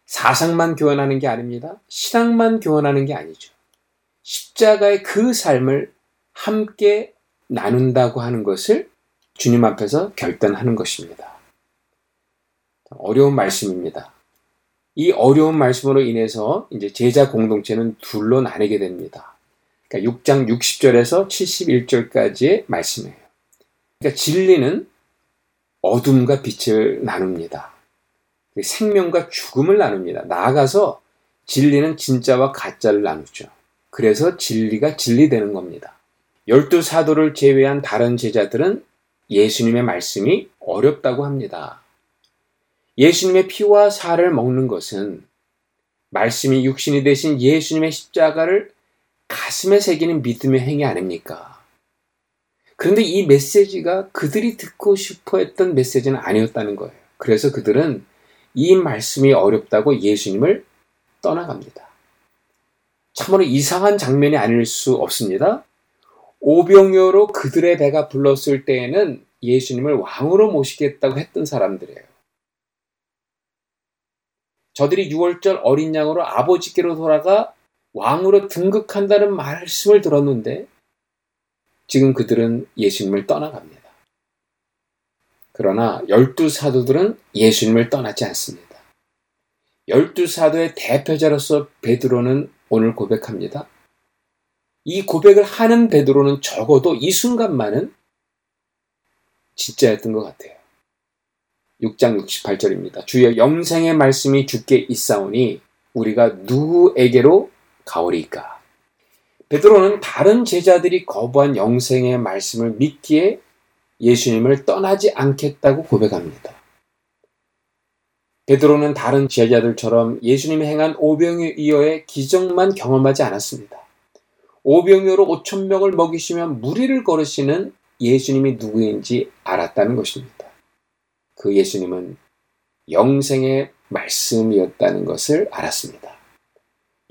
사상만 교환하는 게 아닙니다. 신앙만 교환하는 게 아니죠. 십자가의 그 삶을 함께 나눈다고 하는 것을 주님 앞에서 결단하는 것입니다. 어려운 말씀입니다. 이 어려운 말씀으로 인해서 이제 제자 공동체는 둘로 나뉘게 됩니다. 그러니까 6장 60절에서 71절까지의 말씀이에요. 그러니까 진리는 어둠과 빛을 나눕니다. 생명과 죽음을 나눕니다. 나아가서 진리는 진짜와 가짜를 나누죠. 그래서 진리가 진리되는 겁니다. 열두 사도를 제외한 다른 제자들은 예수님의 말씀이 어렵다고 합니다. 예수님의 피와 살을 먹는 것은 말씀이 육신이 되신 예수님의 십자가를 가슴에 새기는 믿음의 행위 아닙니까? 그런데 이 메시지가 그들이 듣고 싶어 했던 메시지는 아니었다는 거예요. 그래서 그들은 이 말씀이 어렵다고 예수님을 떠나갑니다. 참으로 이상한 장면이 아닐 수 없습니다. 오병이어로 그들의 배가 불렀을 때에는 예수님을 왕으로 모시겠다고 했던 사람들이에요. 저들이 6월절 어린 양으로 아버지께로 돌아가 왕으로 등극한다는 말씀을 들었는데 지금 그들은 예수님을 떠나갑니다. 그러나 열두 사도들은 예수님을 떠나지 않습니다. 열두 사도의 대표자로서 베드로는 오늘 고백합니다. 이 고백을 하는 베드로는 적어도 이 순간만은 진짜였던 것 같아요. 6장 68절입니다. 주여 영생의 말씀이 주께 있사오니 우리가 누구에게로 가오리까? 베드로는 다른 제자들이 거부한 영생의 말씀을 믿기에 예수님을 떠나지 않겠다고 고백합니다. 베드로는 다른 제자들처럼 예수님이 행한 오병이어의 기적만 경험하지 않았습니다. 오병이어로 5천 명을 먹이시며 무리를 걸으시는 예수님이 누구인지 알았다는 것입니다. 그 예수님은 영생의 말씀이었다는 것을 알았습니다.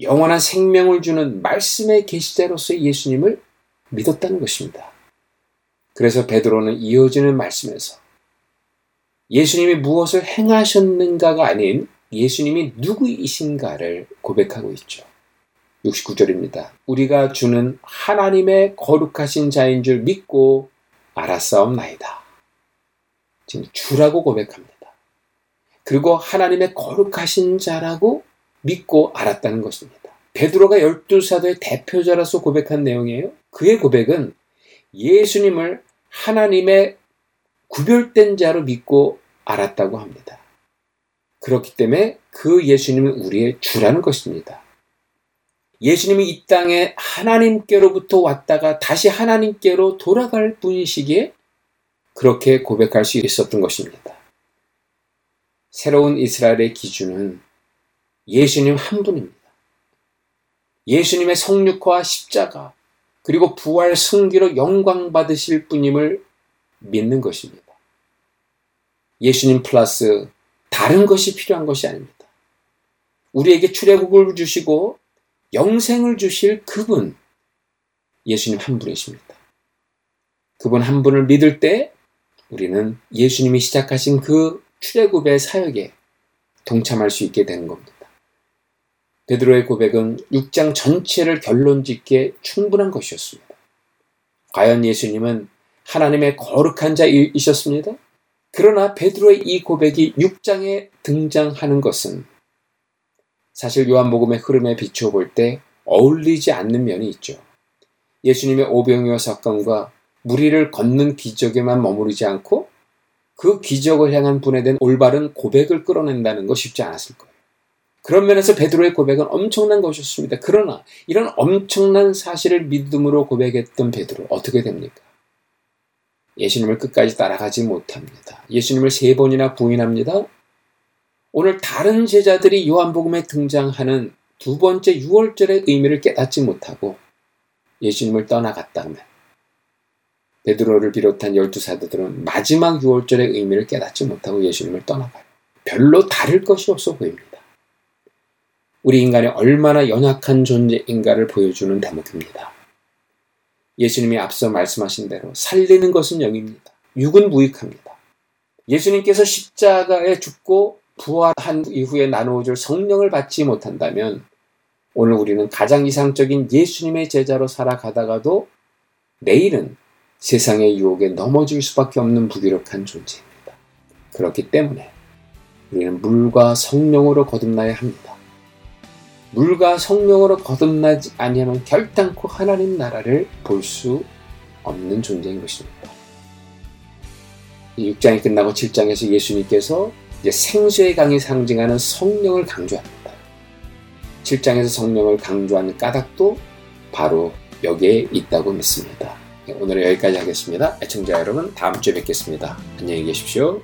영원한 생명을 주는 말씀의 계시자로서의 예수님을 믿었다는 것입니다. 그래서 베드로는 이어지는 말씀에서 예수님이 무엇을 행하셨는가가 아닌 예수님이 누구이신가를 고백하고 있죠. 69절입니다. 우리가 주는 하나님의 거룩하신 자인 줄 믿고 알았사옵나이다. 지금 주라고 고백합니다. 그리고 하나님의 거룩하신 자라고 믿고 알았다는 것입니다. 베드로가 열두 사도의 대표자로서 고백한 내용이에요. 그의 고백은 예수님을 하나님의 구별된 자로 믿고 알았다고 합니다. 그렇기 때문에 그 예수님은 우리의 주라는 것입니다. 예수님이 이 땅에 하나님께로부터 왔다가 다시 하나님께로 돌아갈 분이시기에 그렇게 고백할 수 있었던 것입니다. 새로운 이스라엘의 기준은 예수님 한 분입니다. 예수님의 성육화와 십자가 그리고 부활 승기로 영광 받으실 분임을 믿는 것입니다. 예수님 플러스 다른 것이 필요한 것이 아닙니다. 우리에게 출애굽을 주시고 영생을 주실 그분 예수님 한 분이십니다. 그분 한 분을 믿을 때 우리는 예수님이 시작하신 그 출애굽의 사역에 동참할 수 있게 되는 겁니다. 베드로의 고백은 6장 전체를 결론짓기에 충분한 것이었습니다. 과연 예수님은 하나님의 거룩한 자이셨습니다. 그러나 베드로의 이 고백이 6장에 등장하는 것은 사실 요한복음의 흐름에 비추어 볼 때 어울리지 않는 면이 있죠. 예수님의 오병이어 사건과 무리를 걷는 기적에만 머무르지 않고 그 기적을 향한 분에 대한 올바른 고백을 끌어낸다는 거 쉽지 않았을 거예요. 그런 면에서 베드로의 고백은 엄청난 것이었습니다. 그러나 이런 엄청난 사실을 믿음으로 고백했던 베드로 어떻게 됩니까? 예수님을 끝까지 따라가지 못합니다. 예수님을 세 번이나 부인합니다. 오늘 다른 제자들이 요한복음에 등장하는 두 번째 6월절의 의미를 깨닫지 못하고 예수님을 떠나갔다면 베드로를 비롯한 열두 사도들은 마지막 6월절의 의미를 깨닫지 못하고 예수님을 떠나가요. 별로 다를 것이 없어 보입니다. 우리 인간이 얼마나 연약한 존재인가를 보여주는 대목입니다. 예수님이 앞서 말씀하신 대로 살리는 것은 영입니다. 육은 무익합니다. 예수님께서 십자가에 죽고 부활한 이후에 나누어줄 성령을 받지 못한다면 오늘 우리는 가장 이상적인 예수님의 제자로 살아가다가도 내일은 세상의 유혹에 넘어질 수밖에 없는 무기력한 존재입니다. 그렇기 때문에 우리는 물과 성령으로 거듭나야 합니다. 물과 성령으로 거듭나지 아니하면 결단코 하나님 나라를 볼 수 없는 존재인 것입니다. 6장이 끝나고 7장에서 예수님께서 이제 생수의 강이 상징하는 성령을 강조합니다. 7장에서 성령을 강조하는 까닭도 바로 여기에 있다고 믿습니다. 네, 오늘은 여기까지 하겠습니다. 애청자 여러분, 다음 주에 뵙겠습니다. 안녕히 계십시오.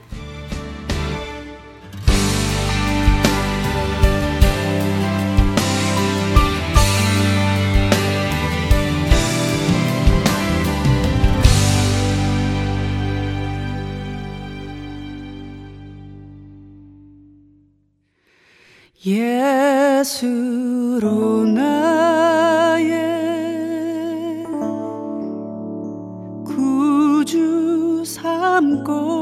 예수로 나의 구주 삼고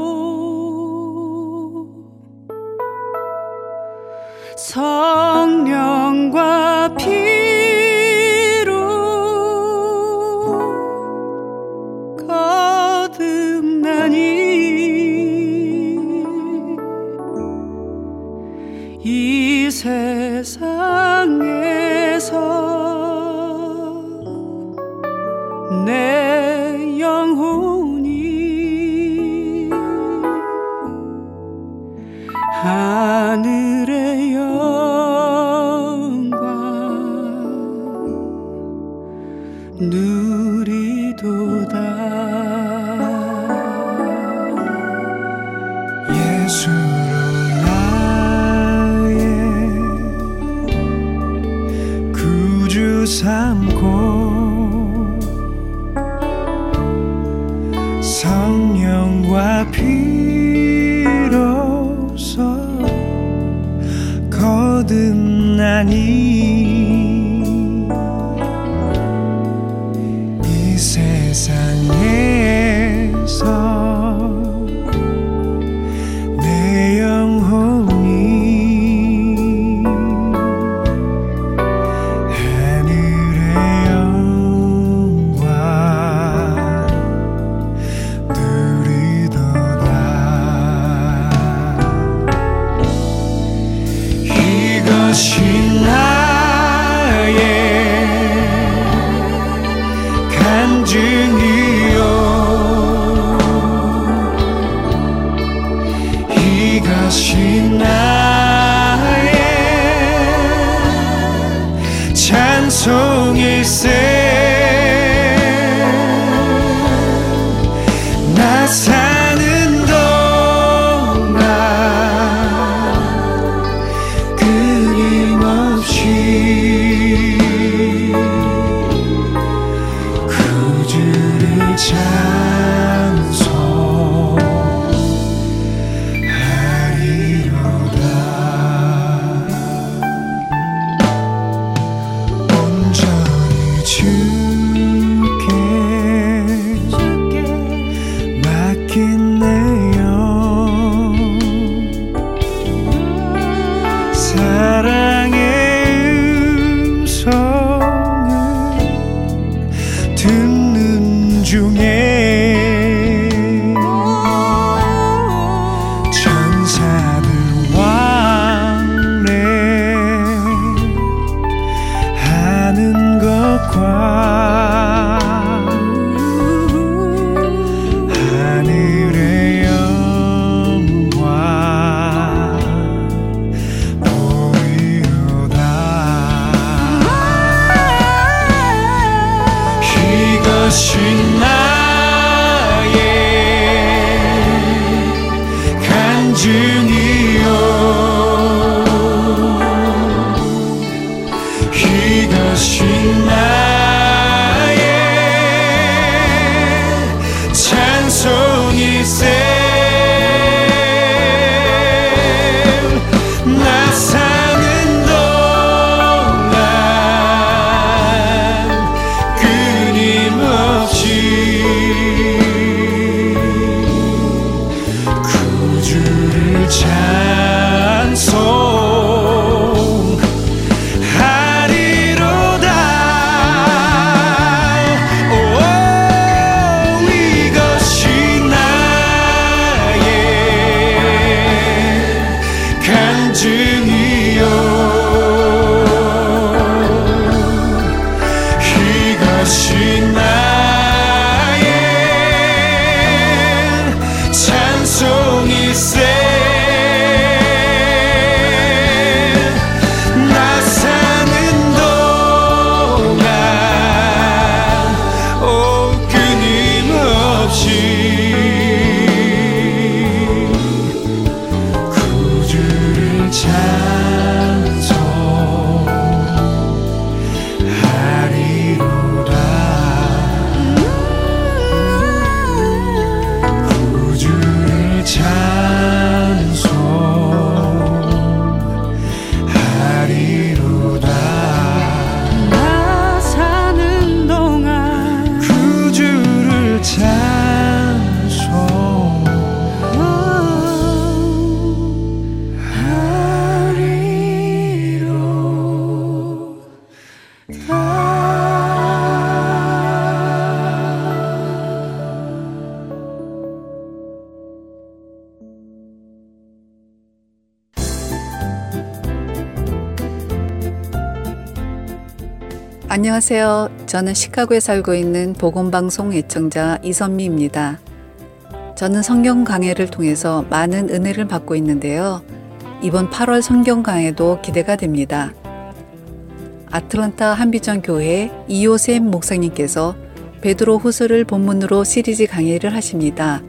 안녕하세요. 저는 시카고에 살고 있는 보건방송 애청자 이선미입니다. 저는 성경 강해를 통해서 많은 은혜를 받고 있는데요. 이번 8월 성경 강해도 기대가 됩니다. 아틀란타 한비전 교회 이호셈 목사님께서 베드로 후서를 본문으로 시리즈 강해를 하십니다.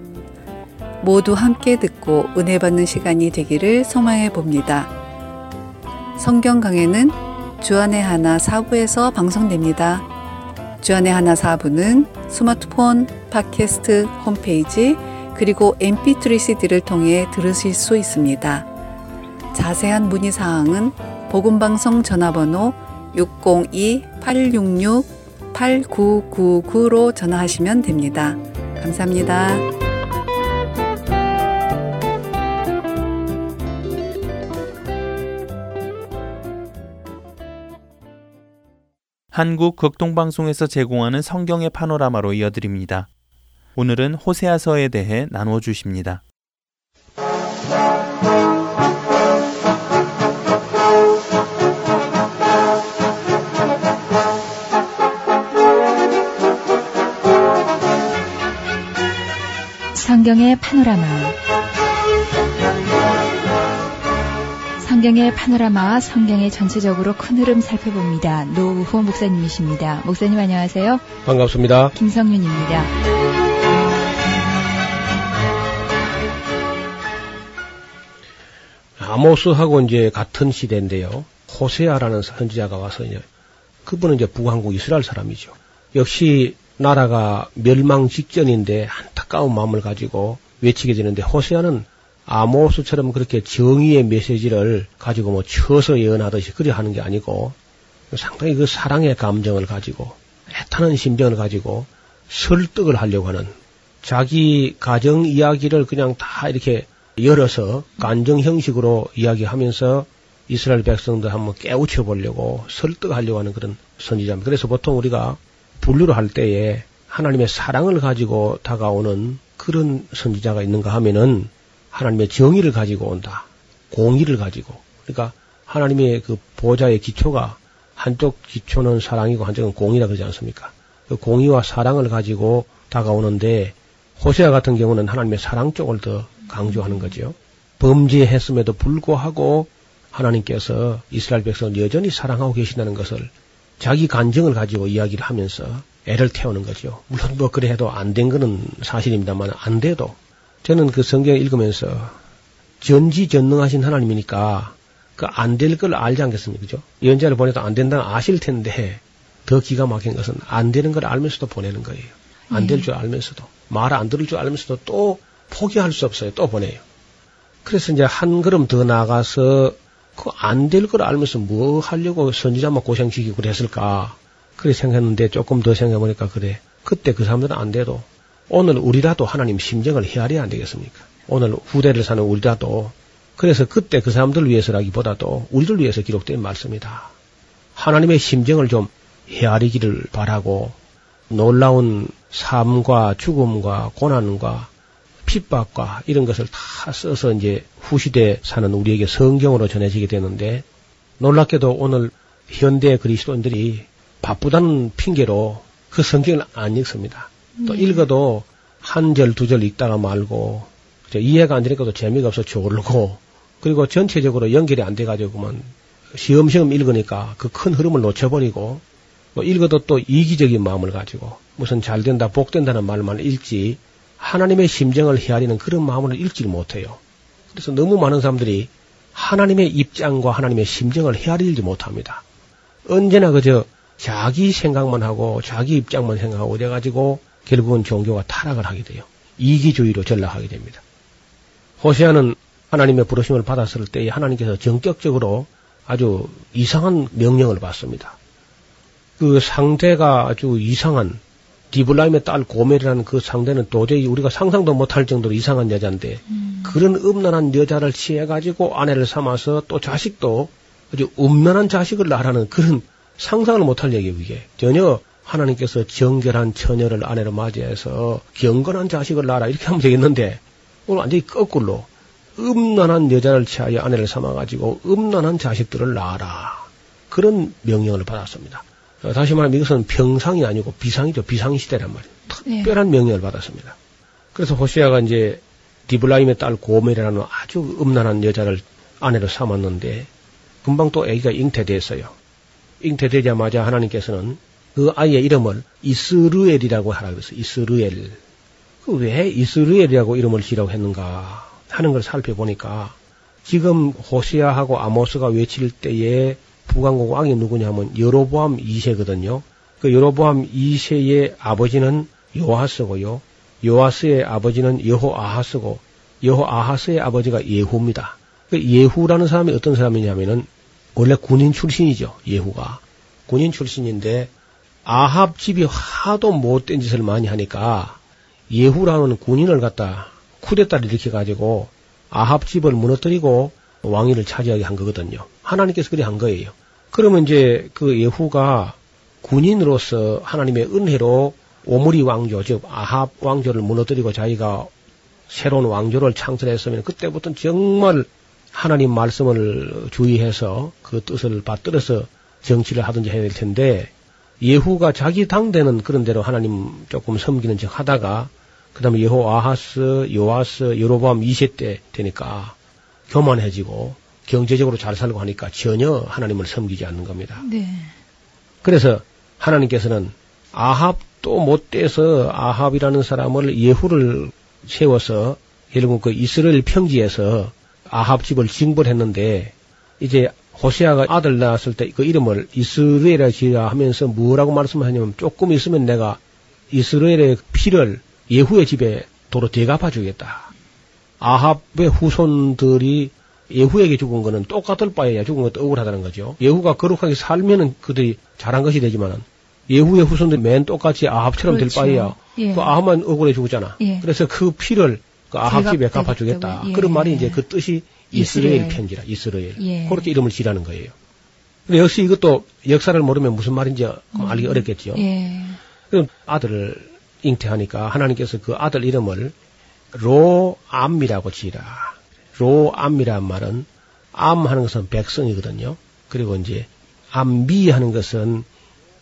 모두 함께 듣고 은혜 받는 시간이 되기를 소망해 봅니다. 성경 강해는 주안의 하나 사부에서 방송됩니다. 주안의 하나 사부는 스마트폰, 팟캐스트, 홈페이지, 그리고 mp3 cd를 통해 들으실 수 있습니다. 자세한 문의 사항은 복음방송 전화번호 602-866-8999로 전화하시면 됩니다. 감사합니다. 한국 극동방송에서 제공하는 성경의 파노라마로 이어드립니다. 오늘은 호세아서에 대해 나누어 주십니다. 성경의 파노라마. 성경의 파노라마와 성경의 전체적으로 큰 흐름 살펴봅니다. 노우호 목사님이십니다. 목사님 안녕하세요. 반갑습니다. 김성윤입니다. 아모스하고 이제 같은 시대인데요. 호세아라는 선지자가 와서 이제 그분은 이제 북한국 이스라엘 사람이죠. 역시 나라가 멸망 직전인데 안타까운 마음을 가지고 외치게 되는데 호세아는 아모스처럼 그렇게 정의의 메시지를 가지고 뭐 쳐서 예언하듯이 그리 하는 게 아니고 상당히 그 사랑의 감정을 가지고 애타는 심정을 가지고 설득을 하려고 하는 자기 가정 이야기를 그냥 다 이렇게 열어서 간정 형식으로 이야기하면서 이스라엘 백성들 한번 깨우쳐 보려고 설득하려고 하는 그런 선지자입니다. 그래서 보통 우리가 분류를 할 때에 하나님의 사랑을 가지고 다가오는 그런 선지자가 있는가 하면은 하나님의 정의를 가지고 온다. 공의를 가지고. 그러니까 하나님의 그 보좌의 기초가 한쪽 기초는 사랑이고 한쪽은 공의라 그러지 않습니까? 그 공의와 사랑을 가지고 다가오는데 호세아 같은 경우는 하나님의 사랑 쪽을 더 강조하는 거죠. 범죄했음에도 불구하고 하나님께서 이스라엘 백성을 여전히 사랑하고 계신다는 것을 자기 간증을 가지고 이야기를 하면서 애를 태우는 거죠. 물론 뭐 그래 해도 안 된 거는 사실입니다만 안 돼도 저는 그 성경 읽으면서 전지전능하신 하나님이니까 그 안 될 걸 알지 않겠습니까? 그죠? 예언자를 보내도 안 된다는 아실 텐데 더 기가 막힌 것은 안 되는 걸 알면서도 보내는 거예요. 안 될줄 알면서도 말 안 들을 줄 알면서도 또 포기할 수 없어요. 또 보내요. 그래서 이제 한 걸음 더 나가서 그 안 될 걸 알면서 뭐 하려고 선지자만 고생시키고 그랬을까? 그래 생각했는데 조금 더 생각해보니까 그래. 그때 그 사람들은 안 돼도 오늘 우리라도 하나님 심정을 헤아려야 안 되겠습니까? 오늘 후대를 사는 우리라도 그래서 그때 그 사람들 위해서라기보다도 우리를 위해서 기록된 말씀이다. 하나님의 심정을 좀 헤아리기를 바라고 놀라운 삶과 죽음과 고난과 핍박과 이런 것을 다 써서 이제 후시대 사는 우리에게 성경으로 전해지게 되는데 놀랍게도 오늘 현대 그리스도인들이 바쁘다는 핑계로 그 성경을 안 읽습니다. 또 읽어도 한 절, 두 절 읽다가 말고 이해가 안 되니까 또 재미가 없어 졸고 그리고 전체적으로 연결이 안 돼가지고만 시험시험 읽으니까 그 큰 흐름을 놓쳐버리고 뭐 읽어도 또 이기적인 마음을 가지고 무슨 잘 된다, 복 된다는 말만 읽지 하나님의 심정을 헤아리는 그런 마음을 읽지 못해요. 그래서 너무 많은 사람들이 하나님의 입장과 하나님의 심정을 헤아리지 못합니다. 언제나 그저 자기 생각만 하고 자기 입장만 생각하고 그래가지고 결국은 종교가 타락을 하게 돼요. 이기주의로 전락하게 됩니다. 호세아는 하나님의 부르심을 받았을 때 하나님께서 전격적으로 아주 이상한 명령을 받습니다. 그 상대가 아주 이상한 디블라임의 딸 고멜이라는 그 상대는 도저히 우리가 상상도 못할 정도로 이상한 여자인데 음. 그런 음란한 여자를 취해가지고 아내를 삼아서 또 자식도 아주 음란한 자식을 낳으라는 그런 상상을 못할 얘기예요 이게 전혀 하나님께서 정결한 처녀를 아내로 맞이해서 경건한 자식을 낳아라 이렇게 하면 되겠는데 오늘 완전히 거꾸로 음란한 여자를 취하여 아내를 삼아가지고 음란한 자식들을 낳아라 그런 명령을 받았습니다. 어, 다시 말하면 이것은 평상이 아니고 비상이죠. 비상 시대란 말이에요. 특별한 네. 명령을 받았습니다. 그래서 호시아가 이제 디블라임의 딸 고멜이라는 아주 음란한 여자를 아내로 삼았는데 금방 또 아기가 잉태됐어요. 잉태되자마자 하나님께서는 그 아이의 이름을 이스루엘이라고 하라 그랬어요. 이스루엘. 그 왜 이스루엘이라고 이름을 지라고 했는가 하는 걸 살펴보니까 지금 호시아하고 아모스가 외칠 때에 부강국 왕이 누구냐면 여로보암 2세거든요. 그 여로보암 2세의 아버지는 요하스고요. 요하스의 아버지는 여호아하스고 여호아하스의 아버지가 예후입니다. 그 예후라는 사람이 어떤 사람이냐면은 원래 군인 출신이죠. 예후가 군인 출신인데 아합 집이 하도 못된 짓을 많이 하니까 예후라는 군인을 갖다 쿠데타를 일으켜 가지고 아합 집을 무너뜨리고 왕위를 차지하게 한 거거든요. 하나님께서 그리 한 거예요. 그러면 이제 그 예후가 군인으로서 하나님의 은혜로 오므리 왕조, 즉 아합 왕조를 무너뜨리고 자기가 새로운 왕조를 창설했으면 그때부터는 정말 하나님 말씀을 주의해서 그 뜻을 받들어서 정치를 하든지 해야 될 텐데 예후가 자기 당대는 그런 대로 하나님 조금 섬기는 척 하다가 그 다음에 예호 아하스, 요아스, 여로보암 2세 때 되니까 교만해지고 경제적으로 잘 살고 하니까 전혀 하나님을 섬기지 않는 겁니다. 네. 그래서 하나님께서는 아합도 못 돼서 아합이라는 사람을 예후를 세워서 결국 그 이스라엘 평지에서 아합 집을 징벌했는데 이제 호세아가 아들 낳았을 때 그 이름을 이스라엘이라 지어 하면서 뭐라고 말씀하냐면 조금 있으면 내가 이스라엘의 피를 예후의 집에 도로 대갚아 주겠다. 아합의 후손들이 예후에게 죽은 거는 똑같을 바에야 죽은 것도 억울하다는 거죠. 예후가 거룩하게 살면은 그들이 잘한 것이 되지만은 예후의 후손들이 맨 똑같이 아합처럼 그렇죠. 될 바에야 예. 그 아합만 억울해 죽었잖아. 예. 그래서 그 피를 그 아합 집에 갚아주겠다. 예. 그런 말이 이제 그 뜻이 이스라엘, 이스라엘 편지라 이스라엘. 예. 그렇게 이름을 지라는 거예요. 근데 역시 이것도 역사를 모르면 무슨 말인지 음. 알기 어렵겠죠. 예. 그 아들을 잉태하니까 하나님께서 그 아들 이름을 로암이라고 지라. 로암이란 말은 암 하는 것은 백성이거든요. 그리고 이제 암미 하는 것은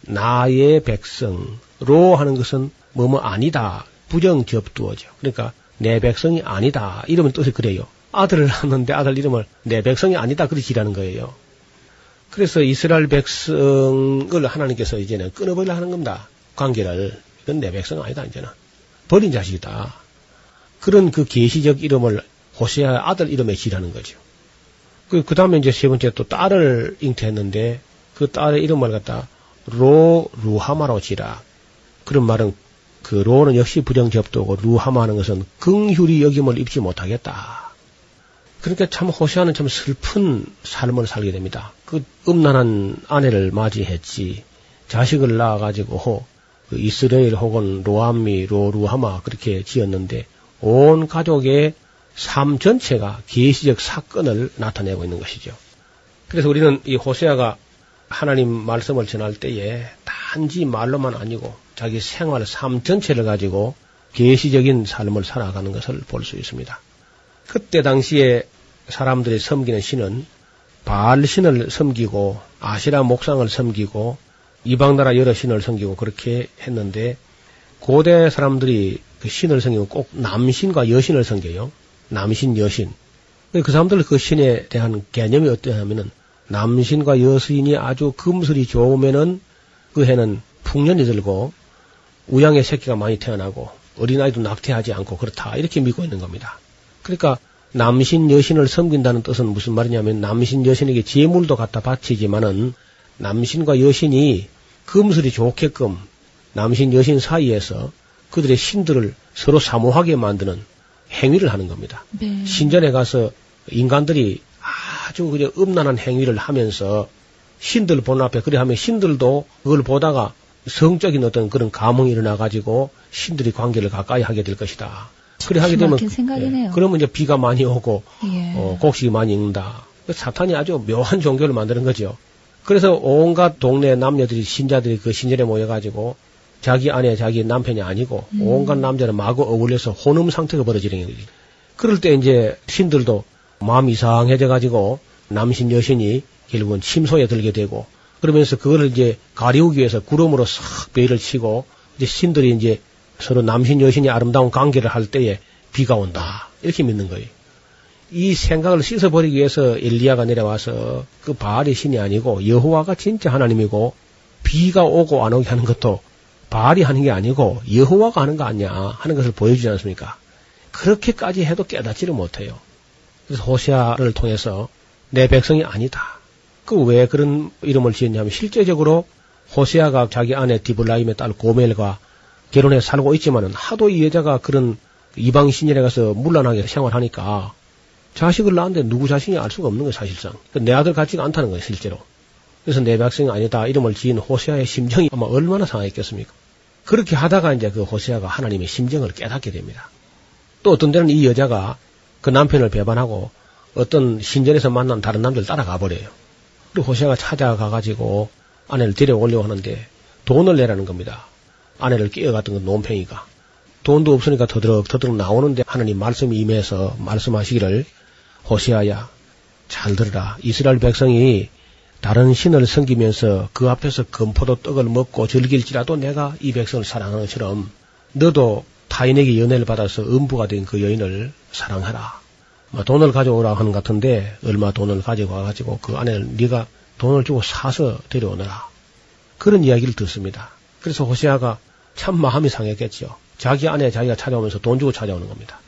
나의 백성, 로 하는 것은 뭐뭐 아니다. 부정 접두어죠. 그러니까 내 백성이 아니다. 이름은 뜻이 그래요. 아들을 낳는데 아들 이름을 내 백성이 아니다. 그렇게 지라는 거예요. 그래서 이스라엘 백성을 하나님께서 이제는 끊어버리려 하는 겁니다. 관계를. 이건 내 백성 아니다, 이제는. 버린 자식이다. 그런 그 계시적 이름을 호세아 아들 이름에 지라는 거죠. 그, 그 다음에 이제 세 번째 또 딸을 잉태했는데 그 딸의 이름을 갖다 로, 루하마로 지라. 그런 말은 그 로는 역시 부정접도고 루하마 하는 것은 긍휼히 여김을 입지 못하겠다. 그러니까 참 호세아는 참 슬픈 삶을 살게 됩니다. 그 음란한 아내를 맞이했지 자식을 낳아가지고 그 이스라엘 혹은 로암미, 로루하마 그렇게 지었는데 온 가족의 삶 전체가 계시적 사건을 나타내고 있는 것이죠. 그래서 우리는 이 호세아가 하나님 말씀을 전할 때에 단지 말로만 아니고 자기 생활 삶 전체를 가지고 계시적인 삶을 살아가는 것을 볼 수 있습니다. 그때 당시에 사람들이 섬기는 신은 바알 신을 섬기고 아시라 목상을 섬기고 이방 나라 여러 신을 섬기고 그렇게 했는데 고대 사람들이 그 신을 섬기면 꼭 남신과 여신을 섬겨요. 남신, 여신. 그 사람들 그 신에 대한 개념이 어떠냐면은 남신과 여신이 아주 금슬이 좋으면은 그 해는 풍년이 들고 우양의 새끼가 많이 태어나고 어린아이도 낙태하지 않고 그렇다 이렇게 믿고 있는 겁니다. 그러니까 남신 여신을 섬긴다는 뜻은 무슨 말이냐면 남신 여신에게 재물도 갖다 바치지만은 남신과 여신이 금슬이 좋게끔 남신 여신 사이에서 그들의 신들을 서로 사모하게 만드는 행위를 하는 겁니다. 네. 신전에 가서 인간들이 아주 그냥 음란한 행위를 하면서 신들 보는 앞에 그래 하면 신들도 그걸 보다가 성적인 어떤 그런 감흥이 일어나 가지고 신들이 관계를 가까이 하게 될 것이다. 그래 하게 되면. 예, 그러면 이제 비가 많이 오고 예. 어, 곡식이 많이 익는다. 그 사탄이 아주 묘한 종교를 만드는 거죠. 그래서 온갖 동네 남녀들이 신자들이 그 신전에 모여가지고 자기 아내, 자기 남편이 아니고 음. 온갖 남자를 마구 어울려서 혼음 상태가 벌어지는 거지. 그럴 때 이제 신들도 마음이 이상해져 가지고 남신 여신이 결국은 침소에 들게 되고 그러면서 그거를 이제 가리우기 위해서 구름으로 싹 베일을 치고 이제 신들이 이제 서로 남신 여신이 아름다운 관계를 할 때에 비가 온다. 이렇게 믿는 거예요. 이 생각을 씻어버리기 위해서 엘리야가 내려와서 그 바알의 신이 아니고 여호와가 진짜 하나님이고 비가 오고 안 오게 하는 것도 바알이 하는 게 아니고 여호와가 하는 거 아니냐 하는 것을 보여주지 않습니까? 그렇게까지 해도 깨닫지를 못해요. 그래서 호시아를 통해서 내 백성이 아니다. 그 왜 그런 이름을 지었냐면 실제적으로 호시아가 자기 아내 디블라임의 딸 고멜과 결혼해 살고 있지만은 하도 이 여자가 그런 이방 신전에 가서 물란하게 생활하니까 자식을 낳았는데 누구 자신이 알 수가 없는 거예요, 사실상. 내 아들 같지가 않다는 거예요, 실제로. 그래서 내 백성이 아니다. 이름을 지은 호세아의 심정이 아마 얼마나 상했겠습니까? 그렇게 하다가 이제 그 호세아가 하나님의 심정을 깨닫게 됩니다. 또 어떤 때는 이 여자가 그 남편을 배반하고 어떤 신전에서 만난 다른 남자를 따라가 버려요. 그리고 호세아가 찾아가 가지고 아내를 데려오려고 하는데 돈을 내라는 겁니다. 아내를 끼어갔던 그 논팽이가. 돈도 없으니까 더더럭 더더럭 나오는데 하나님 말씀이 임해서 말씀하시기를 호세아야 잘 들으라 이스라엘 백성이 다른 신을 섬기면서 그 앞에서 금포도 떡을 먹고 즐길지라도 내가 이 백성을 사랑하는 것처럼 너도 타인에게 연애를 받아서 음부가 된 그 여인을 사랑하라. 뭐 돈을 가져오라 하는 것 같은데 얼마 돈을 가지고 와가지고 그 아내를 네가 돈을 주고 사서 데려오너라. 그런 이야기를 듣습니다. 그래서 호세아가 참 마음이 상했겠죠. 자기 아내 자기가 찾아오면서 돈 주고 찾아오는 겁니다.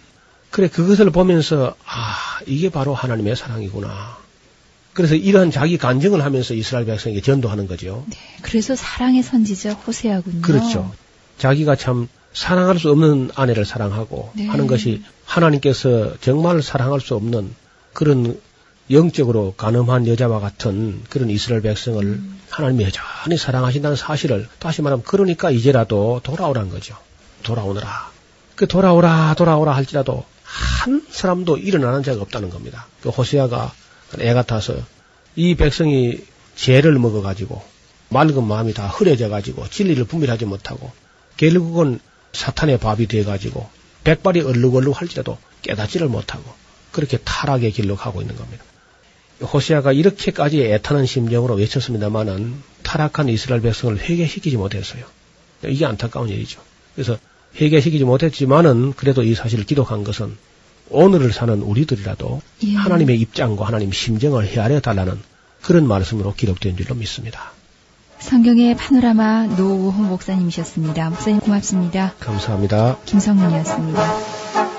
그래 그것을 보면서 아 이게 바로 하나님의 사랑이구나. 그래서 이러한 자기 간증을 하면서 이스라엘 백성에게 전도하는 거죠. 네, 그래서 사랑의 선지자 호세아군요. 그렇죠. 자기가 참 사랑할 수 없는 아내를 사랑하고 네. 하는 것이 하나님께서 정말 사랑할 수 없는 그런 영적으로 가늠한 여자와 같은 그런 이스라엘 백성을 음. 하나님이 여전히 사랑하신다는 사실을 다시 말하면 그러니까 이제라도 돌아오란 거죠. 돌아오너라. 그 돌아오라 돌아오라 할지라도 한 사람도 일어나는 자가 없다는 겁니다. 그 호세아가 애 같아서 이 백성이 죄를 먹어가지고 맑은 마음이 다 흐려져가지고 진리를 분별하지 못하고 결국은 사탄의 밥이 돼가지고 백발이 얼룩얼룩 할지라도 깨닫지를 못하고 그렇게 타락의 길로 가고 있는 겁니다. 호세아가 이렇게까지 애타는 심정으로 외쳤습니다마는 타락한 이스라엘 백성을 회개시키지 못했어요. 이게 안타까운 일이죠. 그래서 회개시키지 못했지만은 그래도 이 사실을 기록한 것은 오늘을 사는 우리들이라도 예. 하나님의 입장과 하나님 심정을 헤아려 달라는 그런 말씀으로 기록된 줄로 믿습니다. 성경의 파노라마 노우호 목사님이셨습니다. 목사님 고맙습니다. 감사합니다. 김성민이었습니다.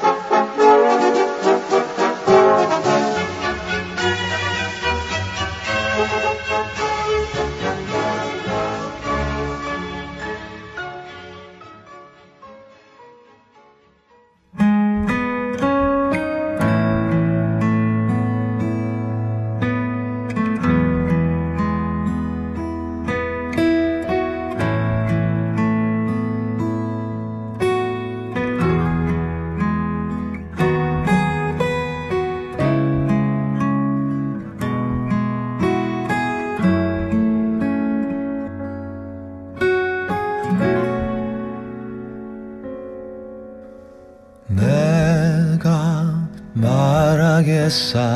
말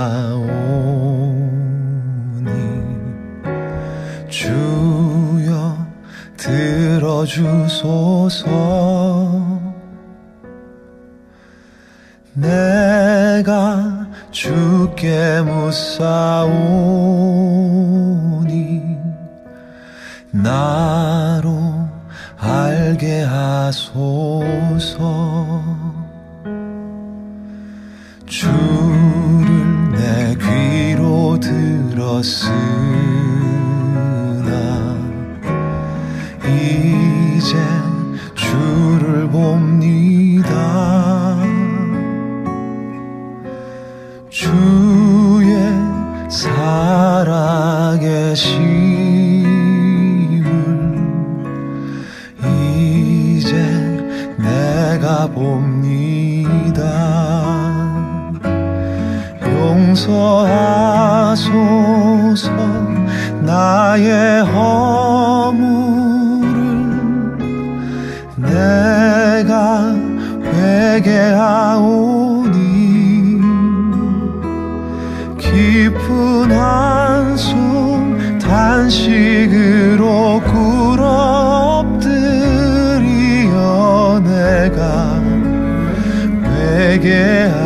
회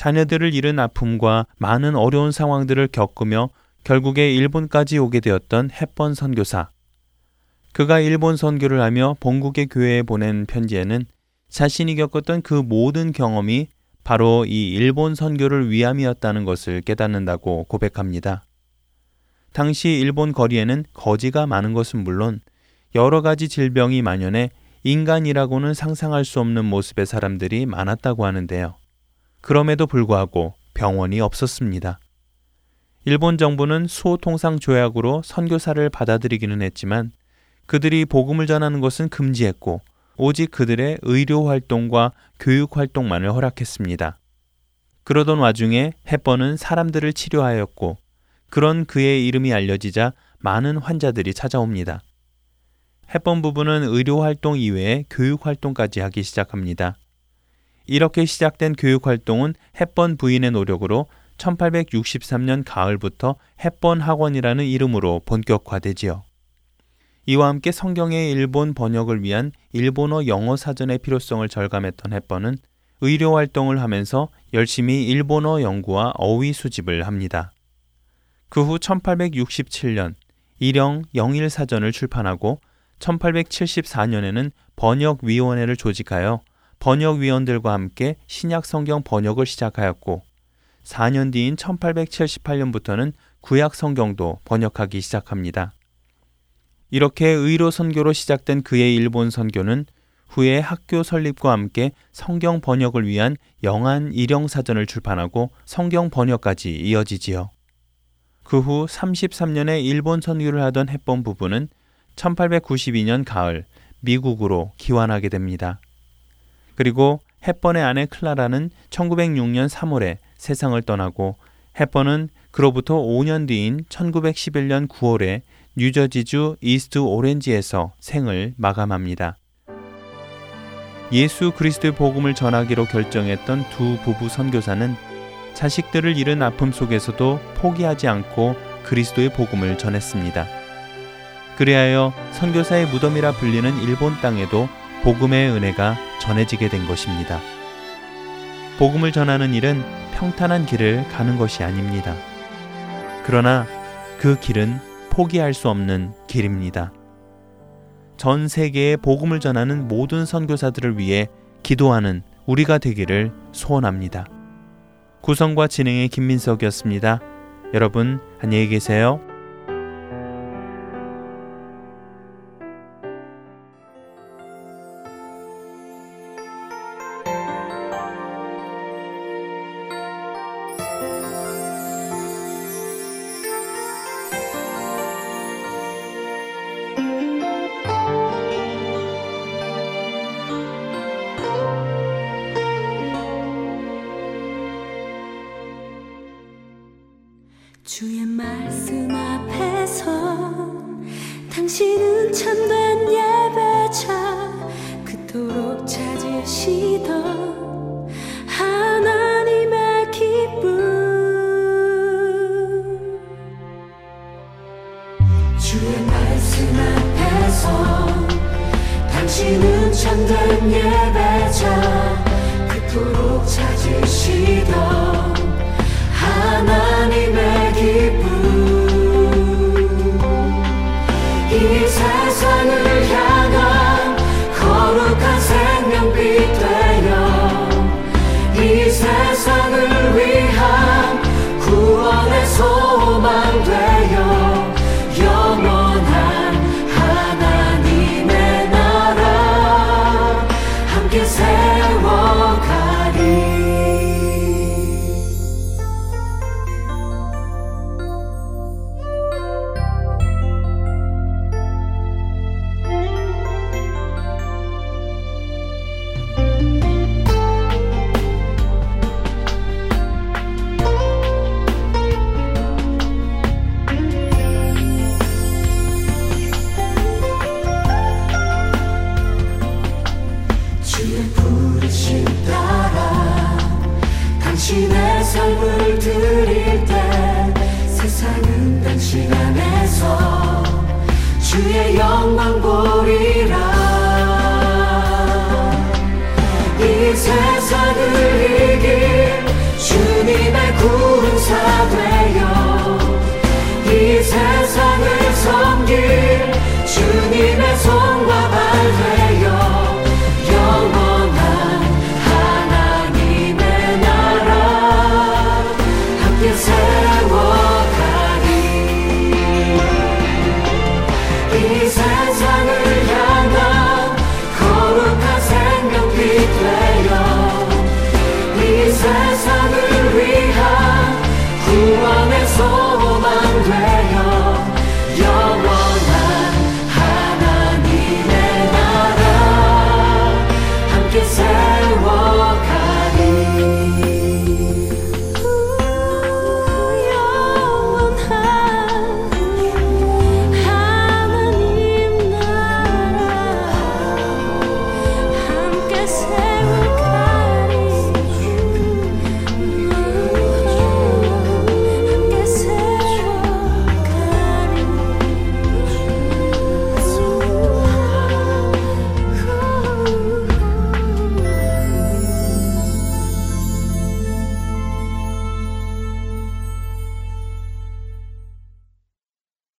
자녀들을 잃은 아픔과 많은 어려운 상황들을 겪으며 결국에 일본까지 오게 되었던 햇번 선교사. 그가 일본 선교를 하며 본국의 교회에 보낸 편지에는 자신이 겪었던 그 모든 경험이 바로 이 일본 선교를 위함이었다는 것을 깨닫는다고 고백합니다. 당시 일본 거리에는 거지가 많은 것은 물론 여러 가지 질병이 만연해 인간이라고는 상상할 수 없는 모습의 사람들이 많았다고 하는데요. 그럼에도 불구하고 병원이 없었습니다. 일본 정부는 수호 통상 조약으로 선교사를 받아들이기는 했지만 그들이 복음을 전하는 것은 금지했고 오직 그들의 의료 활동과 교육 활동만을 허락했습니다. 그러던 와중에 햇번은 사람들을 치료하였고 그런 그의 이름이 알려지자 많은 환자들이 찾아옵니다. 햇번 부부는 의료 활동 이외에 교육 활동까지 하기 시작합니다. 이렇게 시작된 교육 활동은 햇번 부인의 노력으로 1863년 가을부터 햇번 학원이라는 이름으로 본격화되지요. 이와 함께 성경의 일본 번역을 위한 일본어 영어 사전의 필요성을 절감했던 햇번은 의료 활동을 하면서 열심히 일본어 연구와 어휘 수집을 합니다. 그 후 1867년 일영 영일 사전을 출판하고 1874년에는 번역위원회를 조직하여 번역위원들과 함께 신약 성경 번역을 시작하였고 4년 뒤인 1878년부터는 구약 성경도 번역하기 시작합니다. 이렇게 의로 선교로 시작된 그의 일본 선교는 후에 학교 설립과 함께 성경 번역을 위한 영한 일영 사전을 출판하고 성경 번역까지 이어지지요. 그 후 33년에 일본 선교를 하던 햇번 부부는 1892년 가을 미국으로 귀환하게 됩니다. 그리고 햇번의 아내 클라라는 1906년 3월에 세상을 떠나고 햇번은 그로부터 5년 뒤인 1911년 9월에 뉴저지주 이스트 오렌지에서 생을 마감합니다. 예수 그리스도의 복음을 전하기로 결정했던 두 부부 선교사는 자식들을 잃은 아픔 속에서도 포기하지 않고 그리스도의 복음을 전했습니다. 그리하여 선교사의 무덤이라 불리는 일본 땅에도 복음의 은혜가 전해지게 된 것입니다. 복음을 전하는 일은 평탄한 길을 가는 것이 아닙니다. 그러나 그 길은 포기할 수 없는 길입니다. 전 세계에 복음을 전하는 모든 선교사들을 위해 기도하는 우리가 되기를 소원합니다. 구성과 진행의 김민석이었습니다. 여러분 안녕히 계세요.